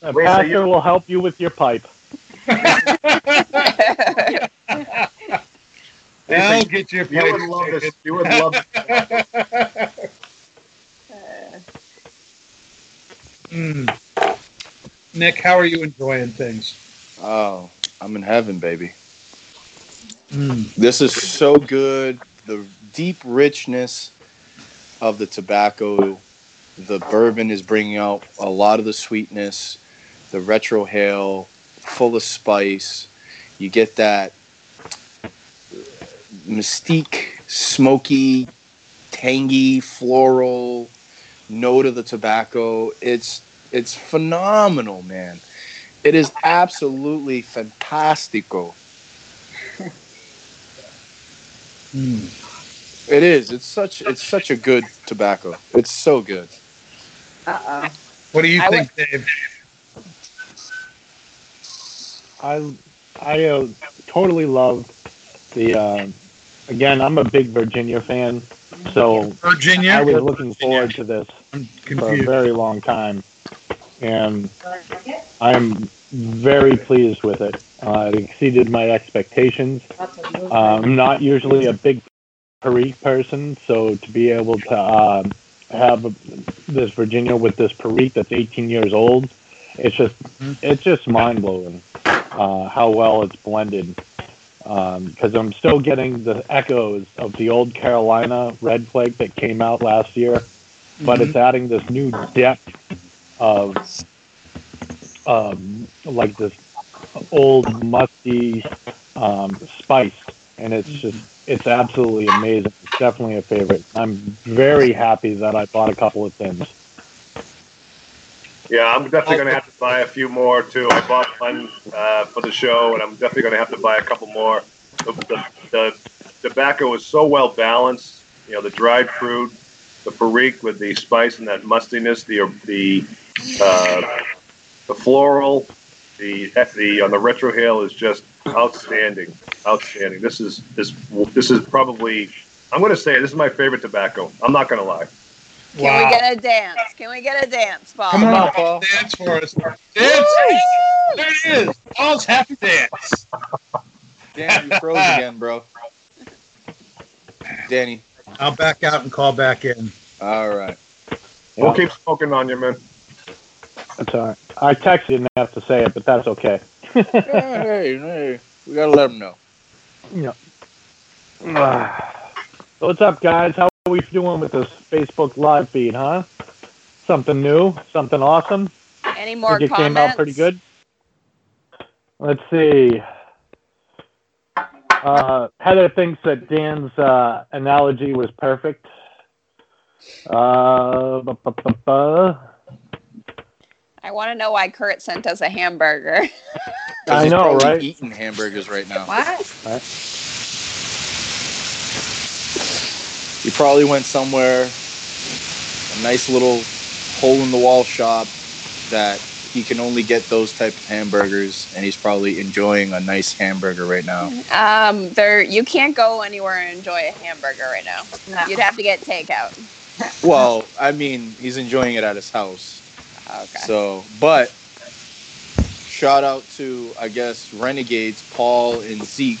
B: The
C: Lisa,
B: pastor will help you with your pipe.
A: I'll get your
C: You would love this. You would love this.
A: Mm. Nick, how are you enjoying things?
D: Oh, I'm in heaven, baby.
A: Mm.
D: This is so good. The deep richness of the tobacco, the bourbon is bringing out a lot of the sweetness. The retrohale, full of spice. You get that mystique, smoky, tangy, floral note of the tobacco. It's it's phenomenal, man. It is absolutely fantastico.
A: Mm.
D: It is. It's such. It's such a good tobacco. It's so good.
E: Uh oh.
A: What do you
E: I
A: think, Dave?
B: I I uh, totally love the. Uh, again, I'm a big Virginia fan, so
A: Virginia?
B: I was looking forward to this for a very long time, and I'm very pleased with it. Uh, it exceeded my expectations. Uh, I'm not usually a big Perique person, so to be able to um, have this Virginia with this Perique that's 18 years old, it's just
A: Mhm.
B: it's just mind blowing uh, how well it's blended. Because I'm still getting the echoes of the old Carolina Red Flake that came out last year, but it's adding this new depth of um, like this old musty um, spice, and it's just it's absolutely amazing. It's definitely a favorite. I'm very happy that I bought a couple of thins.
C: Yeah, I'm definitely going to have to buy a few more too. I bought one uh, for the show, and I'm definitely going to have to buy a couple more. The, the, the tobacco is so well balanced. You know, the dried fruit, the perique with the spice and that mustiness, the the uh, the floral, the the on the retrohale is just outstanding, outstanding. This is this this is probably. I'm going to say this is my favorite tobacco. I'm not going to lie.
E: Can
A: Wow.
E: we get a dance? Can we get a dance, Paul?
A: Come on,
D: on,
A: Paul.
D: Paul.
A: Dance for us. Dance. There it is. Paul's happy dance.
D: Danny, you froze again, bro. Danny.
A: I'll back out and call back in.
D: All right.
C: We'll keep smoking on you, man.
B: That's all right. I texted you didn't have to say it, but that's okay.
D: hey, hey, we gotta let him know.
B: So what's up, guys? How are we doing with this Facebook live feed, huh? Something new, something awesome.
E: Any more
B: think it
E: comments?
B: came out pretty good. Let's see. Uh, Heather thinks that Dan's uh, analogy was perfect. Uh, bu- bu- bu- bu.
E: I want to know why Kurt sent us a hamburger.
B: I know, right?
D: Eating hamburgers right now.
E: what?
D: He probably went somewhere, a nice little hole in the wall shop that he can only get those type of hamburgers, and he's probably enjoying a nice hamburger right now.
E: Um, there you can't go anywhere and enjoy a hamburger right now.
F: No.
E: You'd have to get takeout.
D: Well, I mean, he's enjoying it at his house.
E: Okay.
D: So, but shout out to I guess Renegades, Paul and Zeke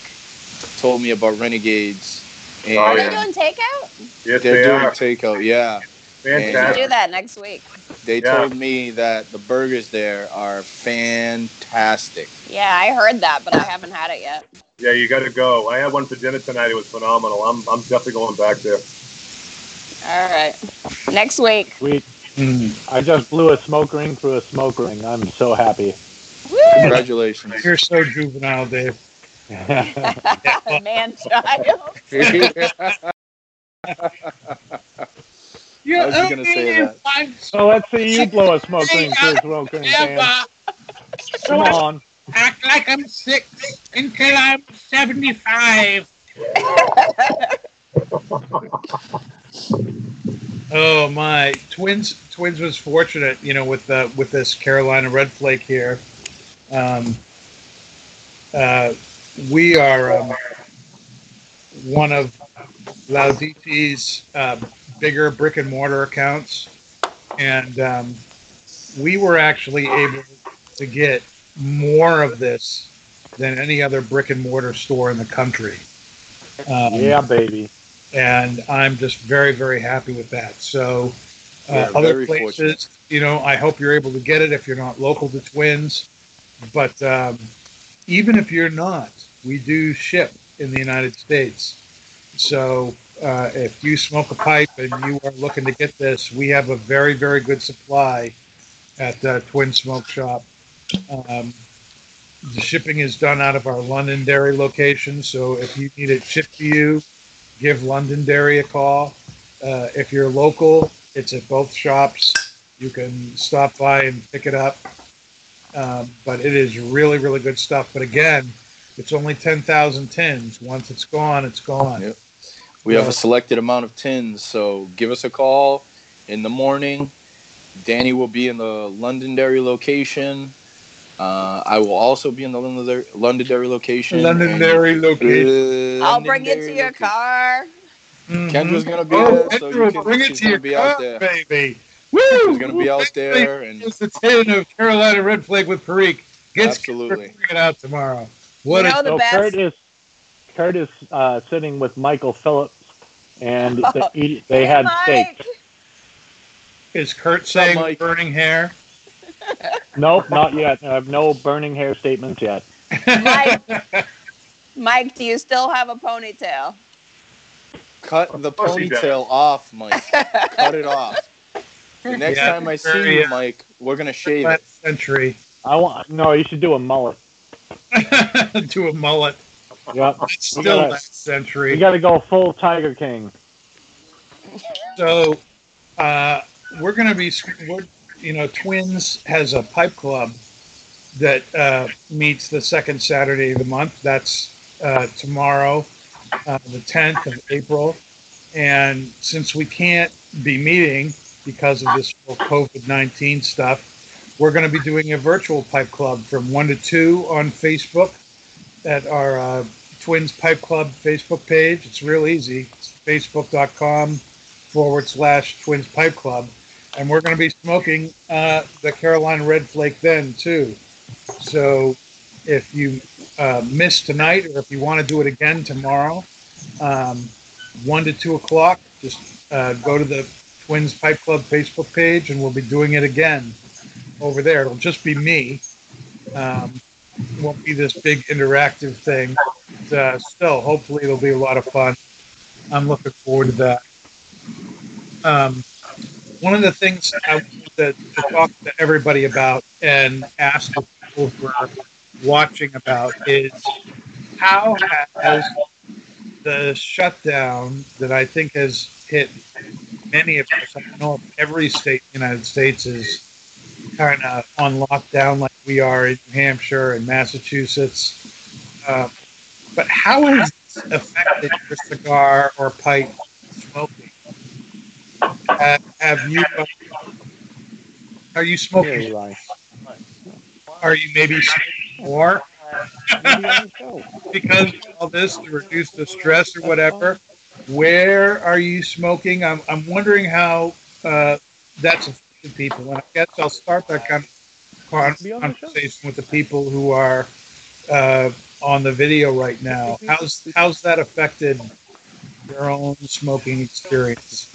D: told me about Renegades, and
C: Oh,
E: Are they doing takeout?
C: Yes,
D: they're
C: they
D: doing
C: are.
D: takeout. Yeah,
C: Fantastic.
E: do that next week.
D: they
C: Yeah.
D: told me that the burgers there are fantastic.
E: Yeah, I heard that, but I haven't had it yet.
C: Yeah, you got to go. I had one for dinner tonight. It was phenomenal. I'm, I'm definitely going back there.
E: All right. Next week.
B: Sweet.
A: Hmm.
B: I just blew a smoke ring through a smoke ring. I'm so happy.
E: Woo!
D: Congratulations.
A: You're so juvenile, Dave.
E: Man child.
A: Yeah,
D: I was gonna say that.
B: So let's see you blow a smoke ring through a smoke ring, Dan. Come on.
A: act like I'm six until I'm 75. oh my! Twins, Twins was fortunate, you know, with uh, with this Carolina Red Flake here. Um, uh, we are um, one of Laudisi's uh, bigger brick and mortar accounts, and um, we were actually able to get more of this than any other brick and mortar store in the country. Um,
B: Yeah, baby.
A: and I'm just very, very happy with that. So, uh,
D: Yeah,
A: other places,
D: fortunate.
A: you know, I hope you're able to get it if you're not local to Twins. But um, even if you're not, we do ship in the United States. So, uh, if you smoke a pipe and you are looking to get this, we have a very, very good supply at uh, Twins Smoke Shop. Um, the shipping is done out of our Londonderry location. So, if you need it shipped to you, give Londonderry a call. Uh, if you're local, it's at both shops. You can stop by and pick it up. Um, but it is really, really good stuff. But again, it's only 10,000 tins. Once it's gone, it's gone.
D: Yep. We have a selected amount of tins, so give us a call in the morning. Danny will be in the Londonderry location. Uh, I will also be in the Londonderry, Londonderry location.
A: Londonderry location.
E: I'll bring it to
D: Londonderry
E: your
D: location.
E: car.
D: Kendra's gonna be
A: Oh,
D: there, so
A: Kendra
D: you
A: will
D: can,
A: bring it
D: she's
A: to
D: gonna
A: your
D: be out
A: car,
D: there.
A: baby. Woo!
D: She's gonna be out there, and
A: It's the tin of Carolina Red Flake with Perique. Gets
D: Absolutely.
A: Kendra bring it out tomorrow. What
E: You
A: a
E: know the
B: So
E: best.
B: Kurt is uh, sitting with Michael Phillips and they, eat, they had steak.
A: Is Kurt saying
D: Mike?
A: burning hair?
B: Nope, not yet. I have no burning hair statements yet.
E: Mike. Mike, do you still have a ponytail?
D: Cut the
C: course he does.
D: ponytail off, Mike. Cut it off. The next
A: Yeah,
D: time I see you, Mike, we're gonna shave it.
A: Last century
B: I want no. You should do a mullet.
A: to a mullet.
B: Yep.
A: It's still
B: gotta-
A: last century.
B: You got to go full Tiger King.
A: So uh, we're going to be, we're, you know, Twins has a pipe club that uh, meets the second Saturday of the month. That's uh, tomorrow, uh, the 10th of April. And since we can't be meeting because of this whole COVID 19 stuff, we're going to be doing a virtual pipe club from 1 to 2 on Facebook at our uh, Twins Pipe Club Facebook page. It's real easy. It's facebook.com forward slash Twins Pipe Club. And we're going to be smoking uh, the Carolina Red Flake then, too. So if you uh, missed tonight or if you want to do it again tomorrow, um, 1 to 2 o'clock, just uh, go to the Twins Pipe Club Facebook page and we'll be doing it again over there. It'll just be me. Um, it won't be this big interactive thing. But, uh, still, hopefully, it'll be a lot of fun. I'm looking forward to that. Um, one of the things I wanted to, talk to everybody about and ask the people who are watching about is how has the shutdown that I think has hit many of us, I don't know if every state in the United States is kind of on lockdown like we are in New Hampshire and Massachusetts. Uh, but how has this affected your cigar or pipe smoking? Uh, have you? Uh, are you smoking? Are you maybe smoking more
B: Maybe on the show.
A: because of all this to reduce the stress or whatever? Where are you smoking? I'm, I'm wondering how uh, that's affected people. And I guess I'll start that kind of con-
B: Be on the show.
A: conversation with the people who are uh, on the video right now. How's how's that affected your own smoking experience?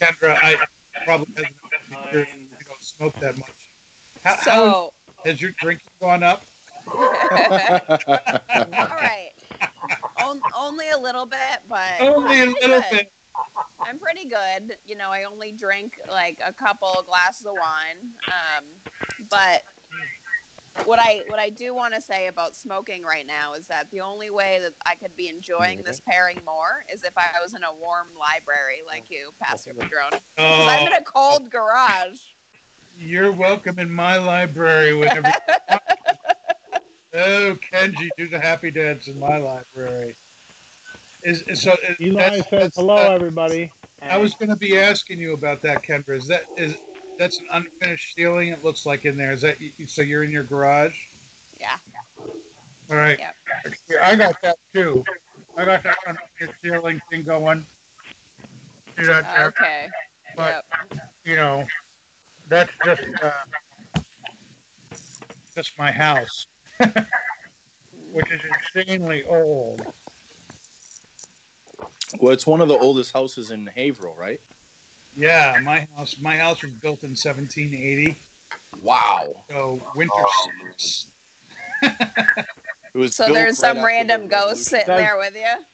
A: Kendra, I probably hasn't experience. You don't smoke that much. How, how
E: So,
A: has your drinking gone up?
E: all right. On, only a little bit, but
A: Only a
E: I'm pretty
A: little
E: good.
A: bit.
E: I'm pretty good. You know, I only drink like a couple glasses of wine. Um, but what I what I do want to say about smoking right now is that the only way that I could be enjoying this pairing more is if I was in a warm library like you, Pastor Padron. Because I'm in
A: Oh,
E: a cold garage.
A: you're welcome in my library whenever. oh, Kenji, do the happy dance in my library. Is, is so? Is,
B: Eli
A: that's-
B: says
A: that's,
B: hello, everybody.
A: I was going to be asking you about that, Kendra. Is that is that's an unfinished ceiling? It looks like in there. Is that so? You're in your garage.
E: Yeah.
A: All right.
E: Yep.
A: Yeah, I got that too. I got that unfinished ceiling thing going. See that there?
E: Okay.
A: But
E: Yep.
A: you know, that's just uh, just my house, which is insanely old.
D: Well, it's one of the oldest houses in Haverhill, right?
A: Yeah, my house. My house was built in 1780,
D: Wow.
A: so winter.
C: Oh.
D: It was
E: So there's
D: right
E: some
D: after
E: random
D: the
E: ghost sitting
B: That's-
E: there with you.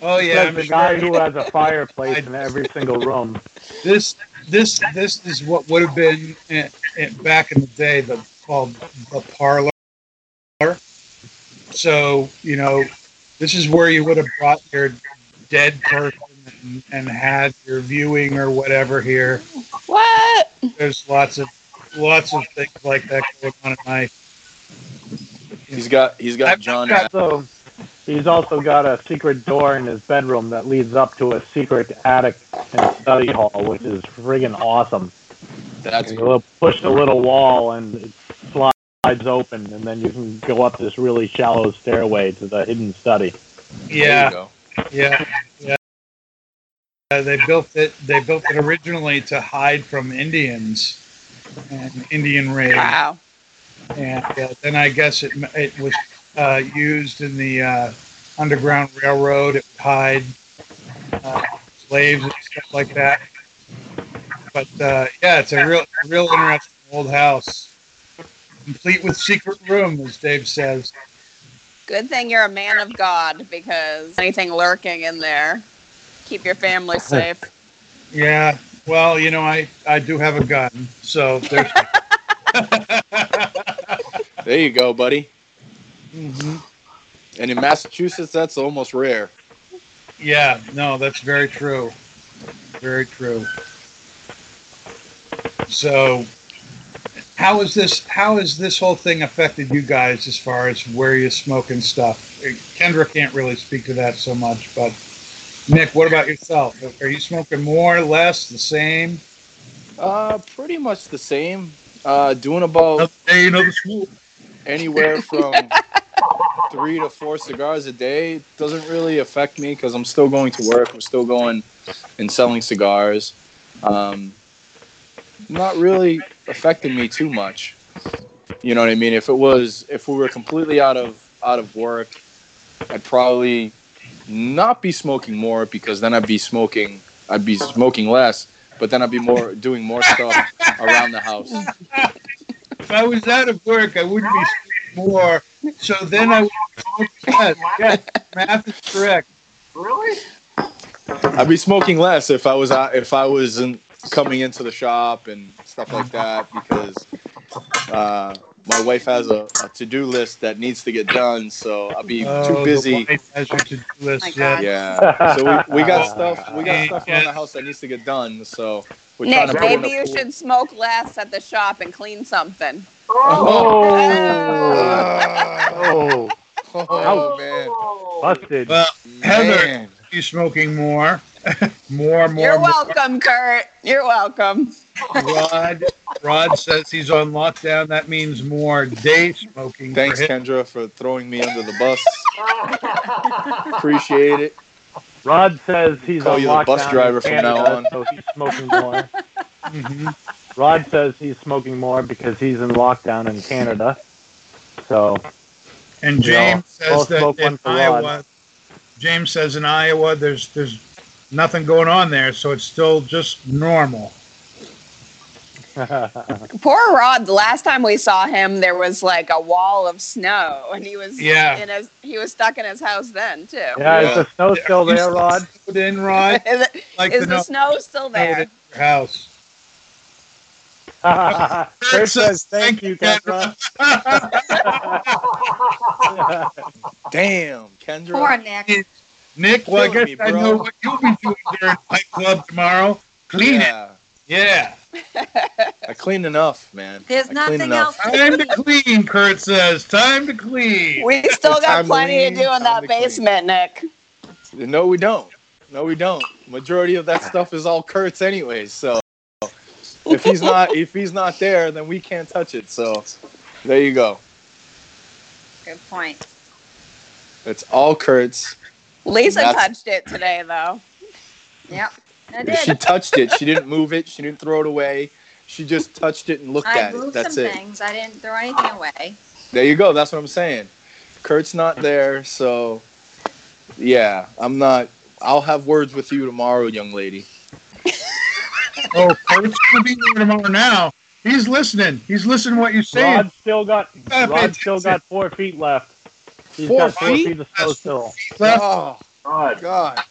A: Oh yeah,
B: Says
A: I'm
B: the
A: sure.
B: guy who has a fireplace in every single room.
A: This this this is what would have been eh, eh, back in the day the called the parlor. So you know, this is where you would have brought your dead person and, and had your viewing or whatever here.
E: What?
A: There's lots of lots of things like that going on at night.
D: He's got he's got
A: I've
D: John.
A: got-
B: So he's also got a secret door in his bedroom that leads up to a secret attic and study hall, which is friggin' awesome.
D: That's
B: You will push the little wall and it slides open, and then you can go up this really shallow stairway to the hidden study.
D: there you
A: Yeah,
D: go.
A: Yeah, yeah. Uh, they built it. They built it originally to hide from Indians and Indian raids.
E: Wow.
A: and uh, then I guess it it was uh, used in the uh, Underground Railroad. It would hide uh, slaves and stuff like that. But uh, yeah, it's a real, real interesting old house, complete with secret room, as Dave says.
E: Good thing you're a man of God because anything lurking in there, keep your family safe.
A: Yeah, well, you know, I I do have a gun, so there's.
D: There you go, buddy.
A: Mhm.
D: And in Massachusetts, that's almost rare.
A: Yeah, no, that's very true. Very true. So, how is this? How has this whole thing affected you guys as far as where you smoke and stuff? Kendra can't really speak to that so much, but Nick, what about yourself? Are you smoking more, less, the same?
D: Uh, pretty much the same. Uh, doing about
A: Hey, you know the smoke.
D: anywhere from three to four cigars a day doesn't really affect me because I'm still going to work. I'm still going and selling cigars. Um, not really affecting me too much. You know what I mean? If it was, if we were completely out of out of work, I'd probably not be smoking more because then I'd be smoking. I'd be smoking less, but then I'd be more doing more stuff around the house.
A: If I was out of work, I wouldn't be smoking more. So then I would be smoking less. Yes, math is correct.
C: Really?
D: I'd be smoking less if I was out, if I wasn't coming into the shop and stuff like that because uh, my wife has a, a to-do list that needs to get done, so I'll be
A: Oh,
D: too
A: the
D: busy.
A: wife has your to-do list,
E: My
A: yeah.
D: Yeah, so we, we got stuff we got stuff around the house that needs to get done. So we're
E: Nick,
D: trying to put
E: maybe you
D: pool.
E: should smoke less at the shop and clean something.
B: Oh,
D: Oh,
B: oh,
D: oh man,
B: busted.
A: Well, Heather,
D: Man.
A: you smoking more, more, more.
E: You're
A: more.
E: welcome, Kurt. You're welcome.
A: Rod, Rod says he's on lockdown. That means more day smoking.
D: Thanks,
A: him.
D: Kendra, for throwing me under the bus. Appreciate it.
B: Rod says he's
D: Call
B: on
D: you the bus driver from now
B: Canada,
D: on.
B: so he's smoking more.
A: Mhm.
B: Rod says he's smoking more because he's in lockdown in Canada. So
A: And
B: We all-
A: James says that in
B: for Rod.
A: Iowa, James says in Iowa, there's there's nothing going on there, so it's still just normal.
E: Poor Rod. The last time we saw him, there was like a wall of snow, and he was
A: Yeah.
E: in his he was stuck in his house then too.
B: yeah, is the snow still
A: Are you
B: there, Rod?
A: in, Rod?
E: Is, it,
A: Like
E: is
A: to
E: the
A: know
E: snow still there?
A: in your house.
B: Kurt says thank you, Kendra.
D: Damn, Kendra.
F: Poor Nick.
A: Nick, well, I guess
D: me,
A: I know what you'll be doing during Pipe Club tomorrow. Clean it.
D: yeah,
A: Yeah.
D: I cleaned enough, man.
F: There's
D: I cleaned
F: nothing
D: enough.
F: else.
A: Time to clean, Kurt says. Time to clean.
E: We still got
D: Time to
E: plenty
D: lean,
E: to do in that
D: to clean.
E: basement, Nick.
D: No, we don't. No, we don't. Majority of that stuff is all Kurt's anyways. So if he's not if he's not there, then we can't touch it. So there you go.
F: Good point.
D: It's all Kurt's.
E: Lisa
D: That's-
E: touched it today, though.
F: Yep. I
D: She touched it. She didn't move it. She didn't throw it away. She just touched it and looked
F: I
D: at it.
F: moved
D: That's
F: some
D: it.
F: things. I didn't throw anything away.
D: There you go. That's what I'm saying. Kurt's not there, so yeah, I'm not. I'll have words with you tomorrow, young lady.
A: Oh, Kurt's gonna be there tomorrow now. He's listening. He's listening to what you're saying.
B: Rod still got
A: gotta
B: Rod still got four feet left. He's
D: Four
B: got four
D: feet?
B: feet of snow still.
D: Oh
C: God,
D: God!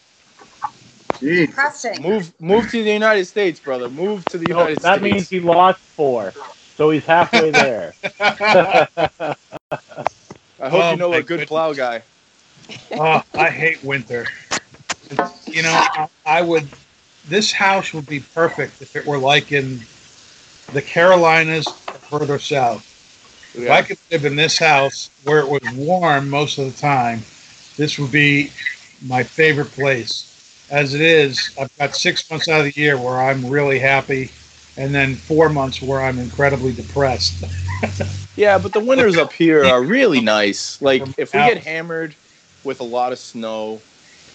C: jeez.
F: Pressing.
D: Move, move to the United States, brother. Move to the
B: So
D: United
B: that
D: States.
B: That means he lost four. So he's halfway there.
D: I hope
A: Oh,
D: you know a good
A: goodness.
D: plow guy.
A: Oh, I hate winter. You know, I, I would. This house would be perfect if it were like in the Carolinas, further south. If I could live in this house where it was warm most of the time, this would be my favorite place. As it is, I've got six months out of the year where I'm really happy, and then four months where I'm incredibly depressed.
D: Yeah, but the winters up here are really nice. Like if we get hammered with a lot of snow,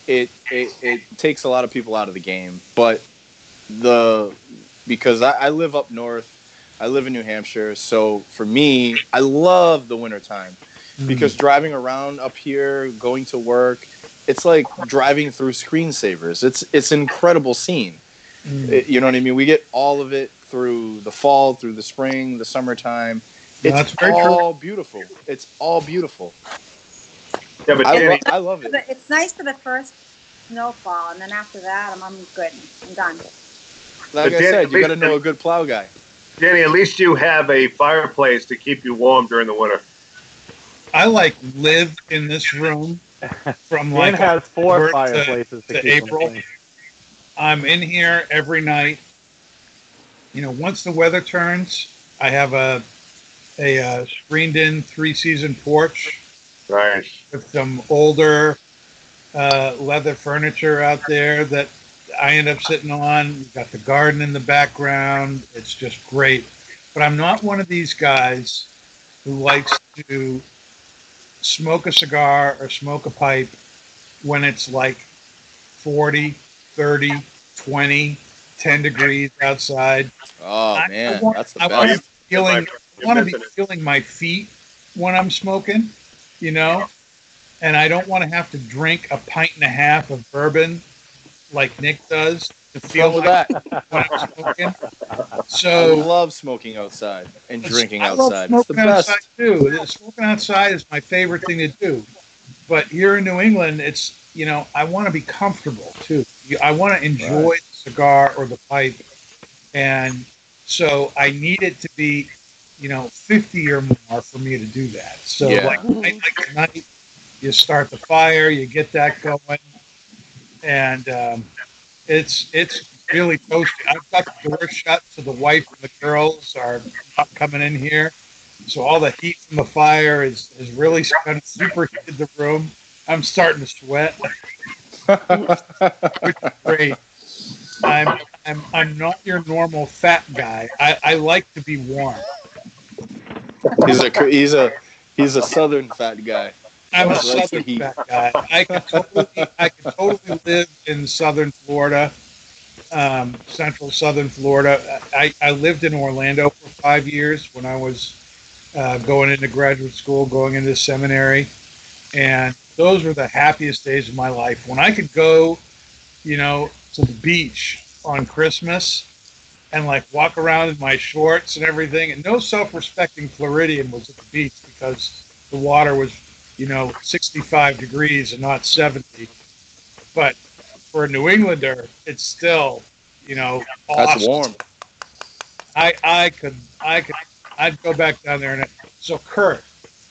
D: it it, it takes a lot of people out of the game. But the because I, I live up north, I live in New Hampshire, so for me, I love the wintertime because driving around up here, going to work, it's like driving through screensavers. It's it's an incredible scene.
A: Mm.
D: It- you know what I mean? We get all of it through the fall, through the spring, the summertime. It's
A: that's very true.
D: all beautiful. It's all beautiful.
C: Yeah, but
D: I, lo- I love it.
F: It's nice for the first snowfall, and then after that, I'm, I'm good. I'm done.
D: Like
C: But
D: I
C: Dan-
D: said, you got to know a good plow guy.
C: Danny, at least you have a fireplace to keep you warm during the winter.
A: I like live in this room from
B: Dan
A: like
B: has four
A: October to-
B: fireplaces to,
A: to
B: keep
A: April. I'm in here every night. You know, once the weather turns, I have a a uh, screened in three season porch
C: Nice.
A: with some older uh, leather furniture out there that I end up sitting on. We've got the garden in the background. It's just great. But I'm not one of these guys who likes to smoke a cigar or smoke a pipe when it's like 40, 30, 20, 10 degrees outside.
D: Oh
A: I- I
D: man,
A: want-
D: that's the
A: I want
D: best.
A: to be feeling, I want to be feeling my feet when I'm smoking, you know, and I don't want to have to drink a pint and a half of bourbon like Nick does to feel like
D: that.
A: when I'm smoking.
D: I
A: So
D: love smoking outside and drinking
A: I love
D: outside. It's the
A: smoking
D: best.
A: outside too. Smoking outside is my favorite thing to do. But here in New England, it's you know I want to be comfortable too. I want to enjoy
D: Right.
A: the cigar or the pipe, and so I need it to be you know 50 or more for me to do that. So
D: Yeah.
A: like, night like tonight, you start the fire, you get that going, and um, it's it's really toasty. I've got the door shut, so the wife and the girls are not coming in here. So all the heat from the fire is is really superheated the room. I'm starting to sweat. Great. I'm I'm I'm not your normal fat guy. I, I like to be warm.
D: he's a he's a he's a southern fat guy.
A: I'm a southern
D: heat.
A: fat guy. I could totally I could totally live in southern Florida, um, central southern Florida. I, I lived in Orlando for five years when I was uh, going into graduate school, going into seminary, and those were the happiest days of my life. When I could go, you know, to the beach on Christmas and like walk around in my shorts and everything, and no self-respecting Floridian was at the beach because the water was you know, 65 degrees and not 70. But for a New Englander, it's still, you know,
D: That's warm.
A: I, I could, I could, I'd go back down there. And so, Kurt,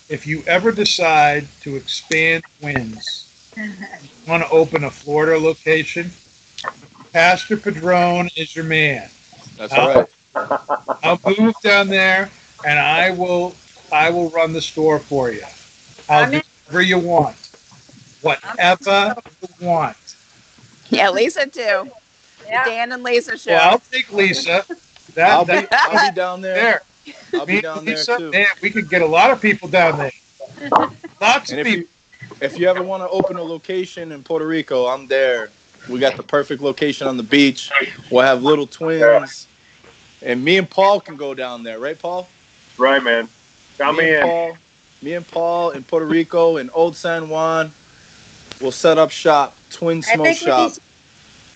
A: if you ever decide to expand Twins, want to open a Florida location, Pastor Padron is your man.
D: That's
A: Uh,
D: right.
A: I'll move down there and I will, I will run the store for you. I'll
F: I'm
A: do
F: in.
A: Whatever you want, whatever you want.
E: Yeah, Lisa too.
F: Yeah.
E: Dan and Lisa show.
A: Well, I'll take Lisa. That,
D: I'll be
A: that
D: I'll be down there.
A: there.
D: I'll
A: Me
D: be
A: and
D: down there too.
A: man, we could get a lot of people down there. Lots
D: And
A: of
D: if
A: people.
D: you if you ever want to open a location in Puerto Rico, I'm there. We got the perfect location on the beach. We'll have little twins, and me and Paul can go down there, right, Paul?
C: Right, man. Count
D: me
C: me in.
D: Paul, me and Paul in Puerto Rico in Old San Juan. We'll set up shop, twin
F: I
D: smoke
F: think
D: shop.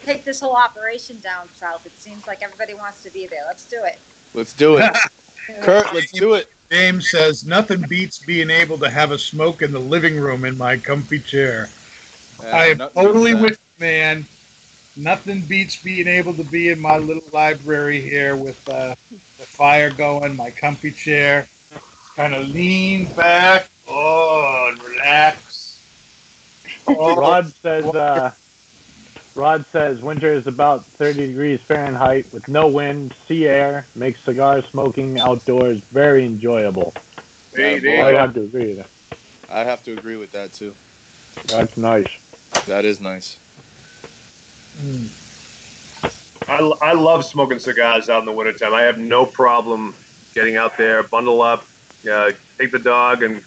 F: take this whole operation down south. It seems like everybody wants to be there. Let's do it.
D: Let's do it, Kurt. Let's do it.
A: James says nothing beats being able to have a smoke in the living room in my comfy chair. I am
D: nothing
A: totally
D: beats
A: with you, man. Nothing beats being able to be in my little library here with uh, the fire going, my comfy chair, kind of lean back, oh, and relax. Oh,
B: Rod says uh, Rod says winter is about 30 degrees Fahrenheit with no wind, sea air, makes cigar smoking outdoors very enjoyable.
C: There,
D: Yeah,
C: there
B: I'd have to agree with that.
D: I'd have to agree with that too.
B: That's nice.
D: That is nice.
A: mm.
C: I, I love smoking cigars out in the wintertime. I have no problem getting out there, bundle up, uh, take the dog, and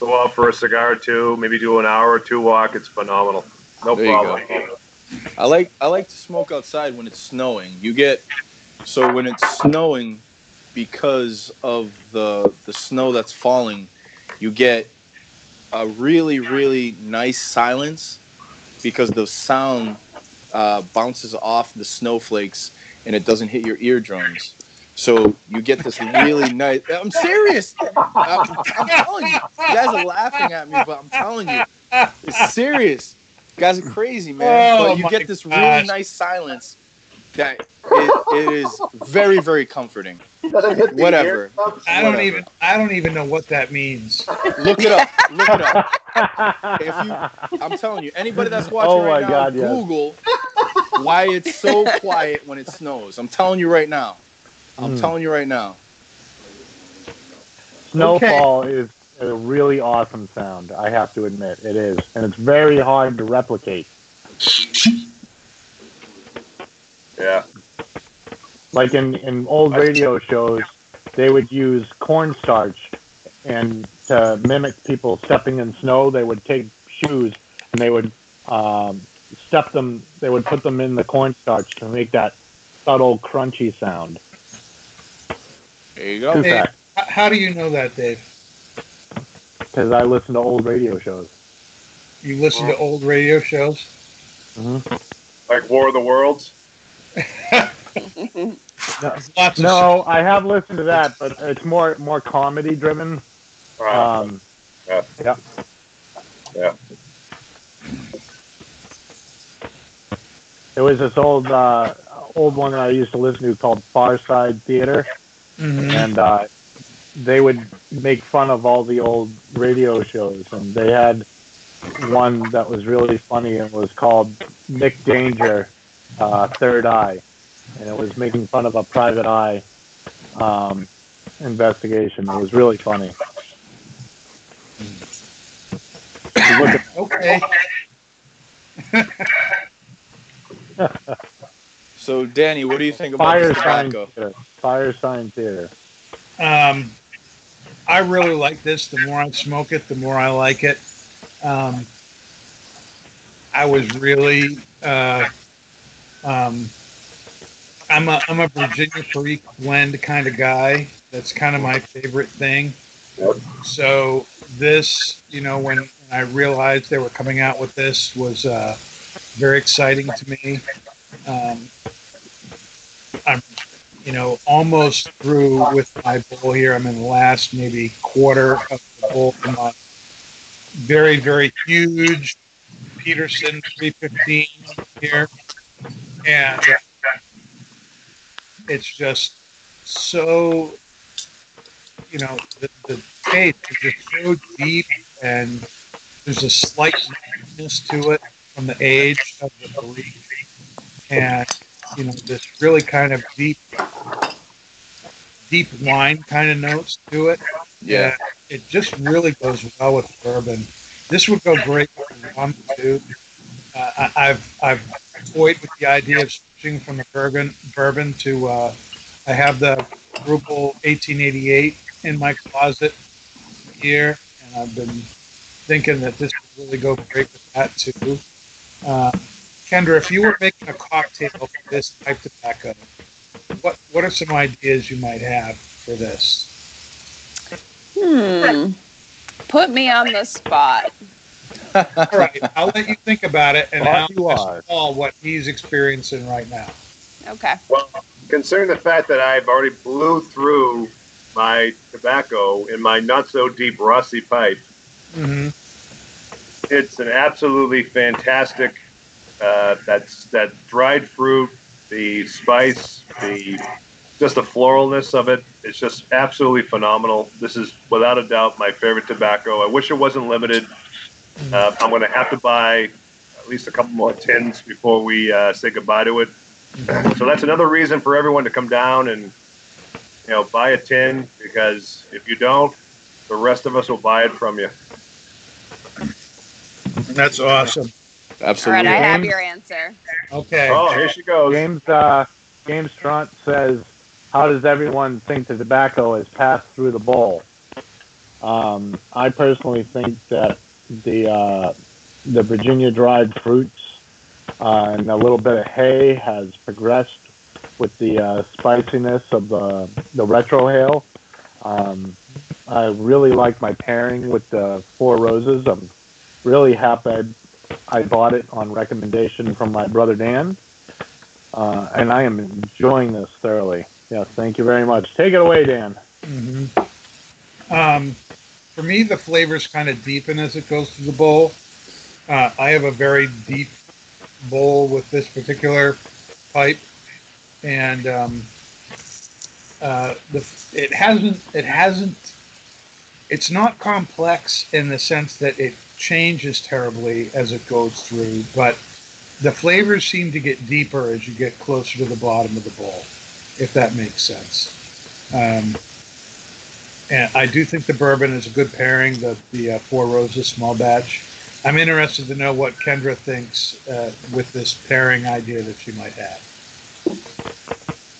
C: go out for a cigar or two. Maybe do an hour or two walk. It's phenomenal. No
D: There
C: problem.
D: I like I like to smoke outside when it's snowing. You get so when it's snowing because of the the snow that's falling, you get a really really nice silence because the sound uh, bounces off the snowflakes and it doesn't hit your eardrums. So you get this really nice. I'm serious. I'm, I'm telling you. You guys are laughing at me, but I'm telling you, it's serious. You guys are crazy, man.
A: Oh,
D: but you get this really nice silence that it, it is very, very comforting.
C: Doesn't hit the
D: Whatever.
A: I don't
D: Whatever.
A: even I don't even know what that means.
D: Look it up. Look it up. If you, I'm telling you, anybody that's oh watching
B: Oh
D: right
B: my
D: now,
B: God, yes.
D: Google why it's so quiet when it snows. I'm telling you right now. I'm
B: Mm.
D: telling you right now.
B: Snowfall is a really awesome sound. I have to admit, it is, and it's very hard to replicate.
C: Yeah.
B: Like in in old radio shows, they would use cornstarch, and to mimic people stepping in snow, they would take shoes and they would um, step them. They would put them in the cornstarch to make that subtle crunchy sound.
D: There you go.
A: Hey. How do you know that, Dave?
B: because I listen to old radio shows.
A: You listen to old radio shows?
C: Like War of the Worlds.
A: Lots of
B: No, I have listened to that, but it's more more comedy driven.
C: Uh,
B: Um,
C: Yeah.
B: yeah.
C: Yeah.
B: It was this old uh, old one that I used to listen to called Far Side Theater,
A: Mhm.
B: and uh, they would make fun of all the old radio shows, and they had one that was really funny and was called Nick Danger, uh, Third Eye, and it was making fun of a private eye um, investigation. It was really funny. If you look at
A: Okay.
D: So, Danny, what do you think about
B: Fire
D: this
B: Sign
D: tobacco?
B: Theater. Fire Sign Theater.
A: Um, I really like this. The more I smoke it, the more I like it. Um, I was really, uh, um, I'm a I'm a Virginia freak blend kind of guy. That's kind of my favorite thing. So this, you know, when, when I realized they were coming out with this, was uh, very exciting to me. Um, I'm you know, almost through with my bowl here. I'm in the last maybe quarter of the bowl. Very, very huge Peterson 315 here. And uh, it's just so, you know, the, the taste is just so deep and there's a slight to it from the age of the barrique. And you know, this really kind of deep, deep wine kind of notes to it.
D: Yeah.
A: It just really goes well with bourbon. This would go great with rum too. Uh, I, I've I've toyed with the idea of switching from the bourbon bourbon to. Uh, I have the Brugal 1888 in my closet here, and I've been thinking that this would really go great with that too. Uh, Kendra, if you were making a cocktail for this type of tobacco, what what are some ideas you might have for this?
E: Hmm. Put me on the spot.
A: All right, I'll let you think about it, and
B: Off
A: I'll
B: you
A: ask
B: are.
A: Paul what he's experiencing right now.
E: Okay.
C: Well, considering the fact that I've already blew through my tobacco in my not so deep rusty pipe,
A: Mm-hmm.
C: it's an absolutely fantastic. Uh, that's that dried fruit, the spice, the just the floralness of it. It's just absolutely phenomenal. This is without a doubt my favorite tobacco. I wish it wasn't limited. Uh, I'm going to have to buy at least a couple more tins before we uh, say goodbye to it. So that's another reason for everyone to come down and you know buy a tin because if you don't, the rest of us will buy it from you.
A: That's awesome.
E: All right,
D: Absolutely.
E: I have your answer.
A: Okay.
C: Oh, here she goes.
B: James uh, James Strunt says, "How does everyone think the tobacco has passed through the bowl?" Um, I personally think that the uh, the Virginia dried fruits uh, and a little bit of hay has progressed with the uh, spiciness of the the retrohale. Um, I really like my pairing with the four roses. I'm really happy I bought it on recommendation from my brother Dan, uh, and I am enjoying this thoroughly. Yes, thank you very much. Take it away, Dan.
A: hmm Um, for me, the flavors kind of deepen as it goes through the bowl. Uh, I have a very deep bowl with this particular pipe, and um, uh, the it hasn't it hasn't it's not complex in the sense that it changes terribly as it goes through, but the flavors seem to get deeper as you get closer to the bottom of the bowl, if that makes sense. Um, and I do think the bourbon is a good pairing. The the uh, Four Roses small batch. I'm interested to know what Kendra thinks uh, with this pairing idea that she might have.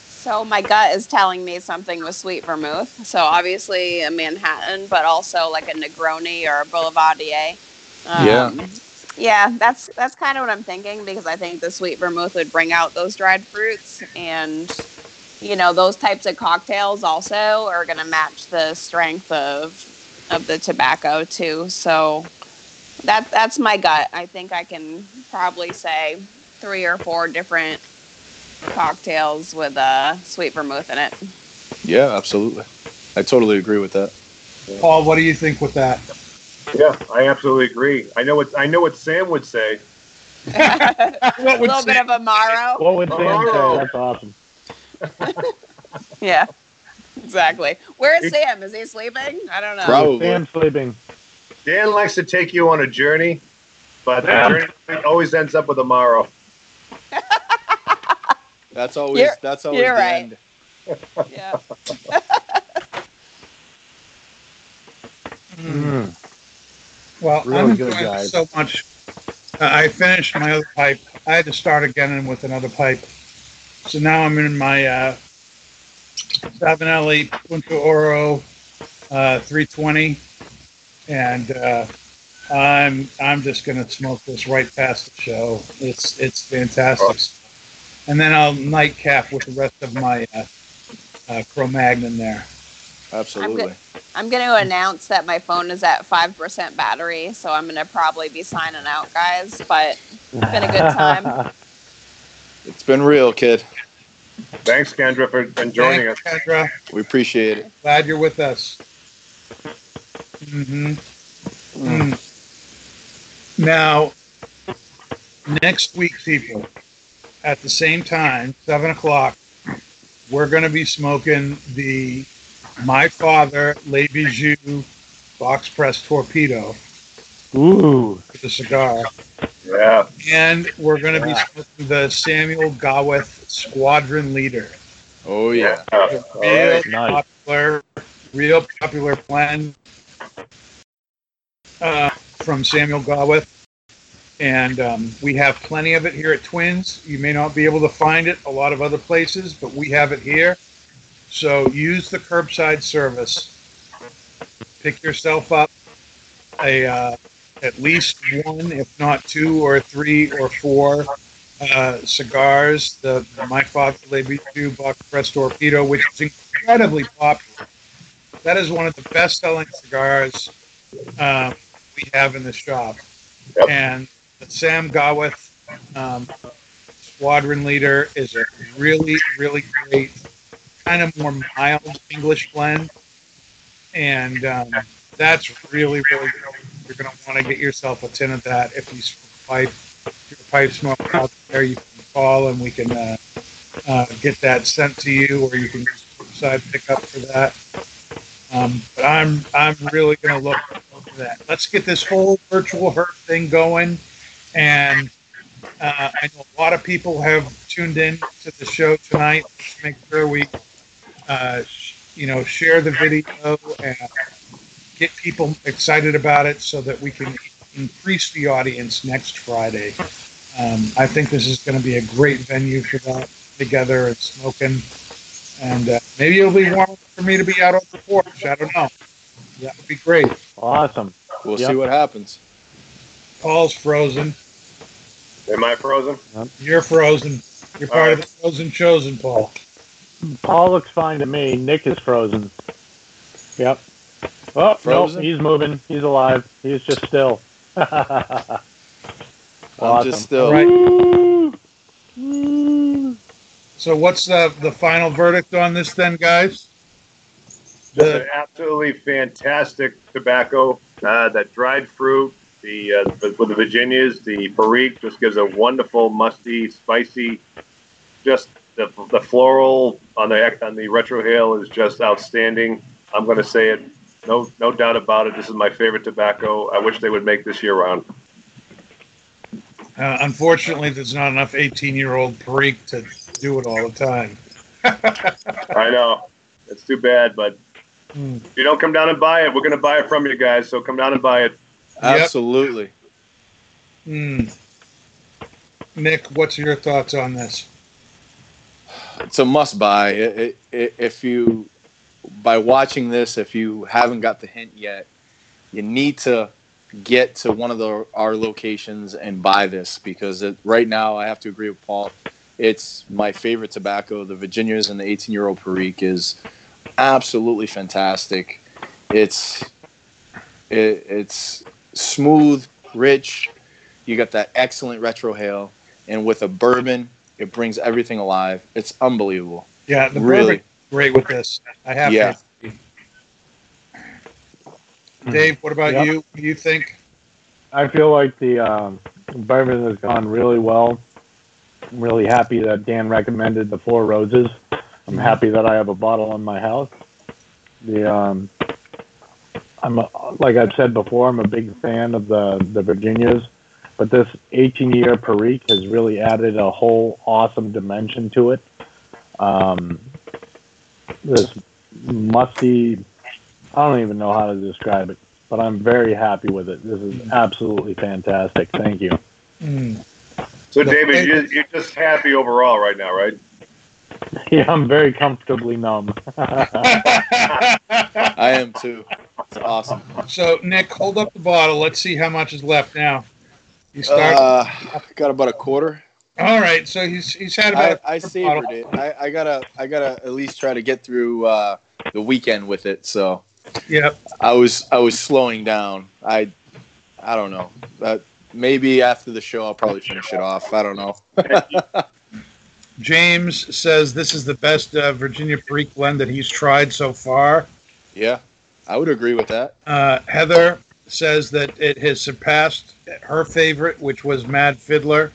E: So my gut is telling me something with sweet vermouth. So obviously a Manhattan, but also like a Negroni or a Boulevardier. Um,
D: Yeah.
E: Yeah, that's that's kind of what I'm thinking because I think the sweet vermouth would bring out those dried fruits, and you know those types of cocktails also are going to match the strength of of the tobacco too. So that that's my gut. I think I can probably say three or four different cocktails with a sweet vermouth in it.
D: Yeah, absolutely. I totally agree with that.
A: Paul, what do you think with that?
C: Yeah, I absolutely agree. I know what I know what Sam would say.
E: a
A: What would
E: little bit
A: Sam-
E: of Amaro.
B: What would Sam say?
C: Oh.
B: That's awesome.
E: Yeah, exactly. Where is Sam? Is he sleeping? I don't know.
D: Probably.
B: Sam sleeping.
C: Dan likes to take you on a journey, but the journey always ends up with a Amaro.
D: That's always
E: You're-
D: that's always
E: you're
D: the
E: right.
D: end.
E: Yeah.
B: Mm.
A: Well,
B: Really
A: I'm
B: good, guys.
A: so much. Uh, I finished my other pipe. I had to start again with another pipe. So now I'm in my uh, Savinelli Punto Oro uh, 320, and uh, I'm I'm just gonna smoke this right past the show. It's it's fantastic. And then I'll nightcap with the rest of my uh, uh, Cro-Magnon there.
D: Absolutely.
E: I'm going to announce that my phone is at 5% battery, so I'm going to probably be signing out, guys. But it's been a good time.
D: It's been real, kid.
C: Thanks, Kendra, for, for joining us.
A: Kendra.
D: We appreciate it.
A: Glad you're with us. hmm Now, next week, people, at the same time, seven o'clock, we're going to be smoking the My Father Le Bijou box press torpedo
B: Ooh.
A: for the cigar,
C: Yeah.
A: and we're going to
B: Yeah.
A: be smoking the Samuel Gawith Squadron Leader.
D: Oh yeah.
C: All
A: real
C: right.
B: Nice.
A: popular, real popular blend uh, from Samuel Gawith. And um, we have plenty of it here at Twins. You may not be able to find it a lot of other places, but we have it here. So use the curbside service. Pick yourself up a uh, at least one, if not two or three or four uh, cigars. The, the My Father Le Bijou Box Press Torpedo, which is incredibly popular. That is one of the best-selling cigars um, we have in the shop.
C: Yep.
A: And Sam Gawith um, Squadron Leader is a really, really great, kind of more mild English blend. And um, that's really, really good. You're going to want to get yourself a tin of that if you pipe. Your pipe smoke out there, you can call and we can uh, uh, get that sent to you, or you can side pickup for that. Um, but I'm I'm really going to look for that. Let's get this whole virtual herd thing going, and uh, I know a lot of people have tuned in to the show tonight. Let's make sure we, uh, you know, share the video and get people excited about it so that we can increase the audience next Friday. Um, I think this is going to be a great venue for that together and smoking. And uh, maybe it'll be warm for me to be out on the porch. I don't know. That would be great.
B: Awesome.
D: We'll
B: Yep.
D: see what happens.
A: Paul's frozen.
C: Am I frozen?
A: You're frozen. You're part of the frozen chosen, Paul.
B: Paul looks fine to me. Nick is frozen. Yep. Oh,
D: Frozen?
B: no, he's moving. He's alive. He's just still.
D: I'm just still.
A: All right.
B: Woo! Woo!
A: So what's the, the final verdict on this then, guys?
C: Just an absolutely fantastic tobacco. Uh, that dried fruit, the uh, with the Virginias, the Perique just gives a wonderful, musty, spicy. Just the, the floral on the on the retrohale is just outstanding. I'm going to say it, no no doubt about it. This is my favorite tobacco. I wish they would make this year round.
A: uh, unfortunately, there's not enough 18 year old Perique to do it all the time.
C: I know it's too bad, but
A: Hmm.
C: if you don't come down and buy it, we're going to buy it from you guys. So come down and buy it.
D: Absolutely.
A: Hmm. Nick, what's your thoughts on this?
D: It's a must buy. It, it, if you, by watching this, if you haven't got the hint yet, you need to get to one of the, our locations and buy this because it, right now I have to agree with Paul. It's my favorite tobacco. The Virginias and the 18 year old Perique is absolutely fantastic. It's it, it's smooth, rich. You got that excellent retrohale, and with a bourbon, it brings everything alive. It's unbelievable.
A: Yeah, the
D: Really.
A: great with this. I have
D: Yeah.
A: to. Dave, what about
B: Yep.
A: you? What do you think?
B: I feel like the um, bourbon has gone really well. I'm really happy that Dan recommended the Four Roses. I'm happy that I have a bottle in my house. The um, I'm a, like I've said before, I'm a big fan of the the Virginias, but this 18 year Perique has really added a whole awesome dimension to it. Um, this musty, I don't even know how to describe it, but I'm very happy with it. This is absolutely fantastic. Thank you.
A: Hmm.
C: So, David, you're, you're just happy overall right now, right?
B: Yeah, I'm very comfortably numb.
D: I am too. It's awesome.
A: so, Nick, hold up the bottle. Let's see how much is left now. You start.
D: Uh, got about a quarter.
A: All right, so he's he's had about. a
D: I
A: quarter
D: savored
A: bottle.
D: it. I, I gotta I gotta at least try to get through uh, the weekend with it. So
A: Yep.
D: I was I was slowing down. I I don't know. Uh, maybe after the show I'll probably finish it off. I don't know.
A: James says this is the best uh, Virginia Perique blend that he's tried so far.
D: Yeah, I would agree with that.
A: Uh, Heather says that it has surpassed her favorite, which was Mad Fiddler.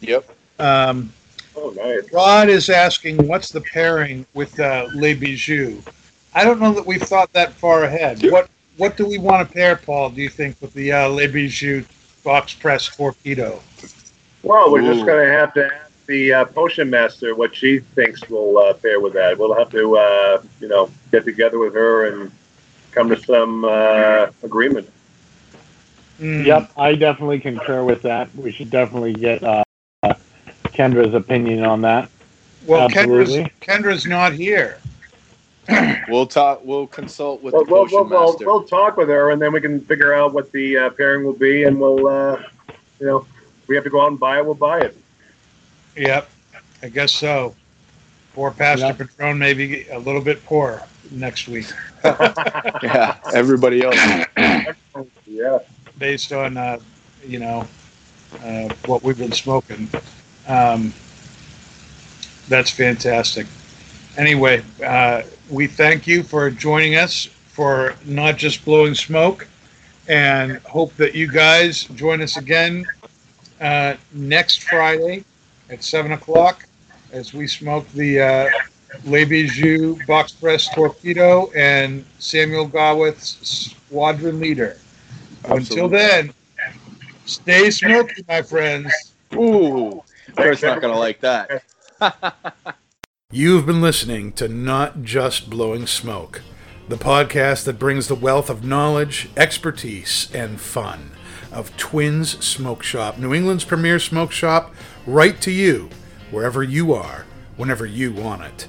D: Yep.
A: Um,
C: Oh, nice.
A: Rod is asking, what's the pairing with uh, Les Bijoux? I don't know that we've thought that far ahead. What what do we want to pair, Paul? Do you think with the uh, Les Bijoux box press torpedo?
C: Well, we're
D: Ooh.
C: just going to have to ask the uh, potion master what she thinks will uh, pair with that. We'll have to, uh, you know, get together with her and come to some uh, agreement.
A: Mm.
B: Yep, I definitely concur with that. We should definitely get uh, uh, Kendra's opinion on that.
A: Well, Kendra's,
B: Absolutely.
A: Kendra's not here.
D: We'll talk. We'll consult with
C: We'll,
D: the
C: we'll,
D: potion
C: we'll, we'll,
D: master.
C: we'll talk with her, and then we can figure out what the uh, pairing will be, and we'll, uh, you know, we have to go out and buy it. We'll buy it.
A: Yep, I guess so. Poor Pastor
B: Yep.
A: Padron maybe a little bit poor next week
D: yeah, everybody else.
C: Yeah.
A: Based on, uh, you know, uh, what we've been smoking. Um, that's fantastic. Anyway, uh, we thank you for joining us for not just blowing smoke and hope that you guys join us again uh, next Friday at 7 o'clock as we smoke the uh, Le Bijou Box Press Torpedo and Samuel Gawith's Squadron Leader. Until then, stay smoky, my friends.
D: Ooh, Kurt's not gonna like that.
A: You've been listening to Not Just Blowing Smoke, the podcast that brings the wealth of knowledge, expertise, and fun of Twins Smoke Shop, New England's premier smoke shop, right to you, wherever you are, whenever you want it.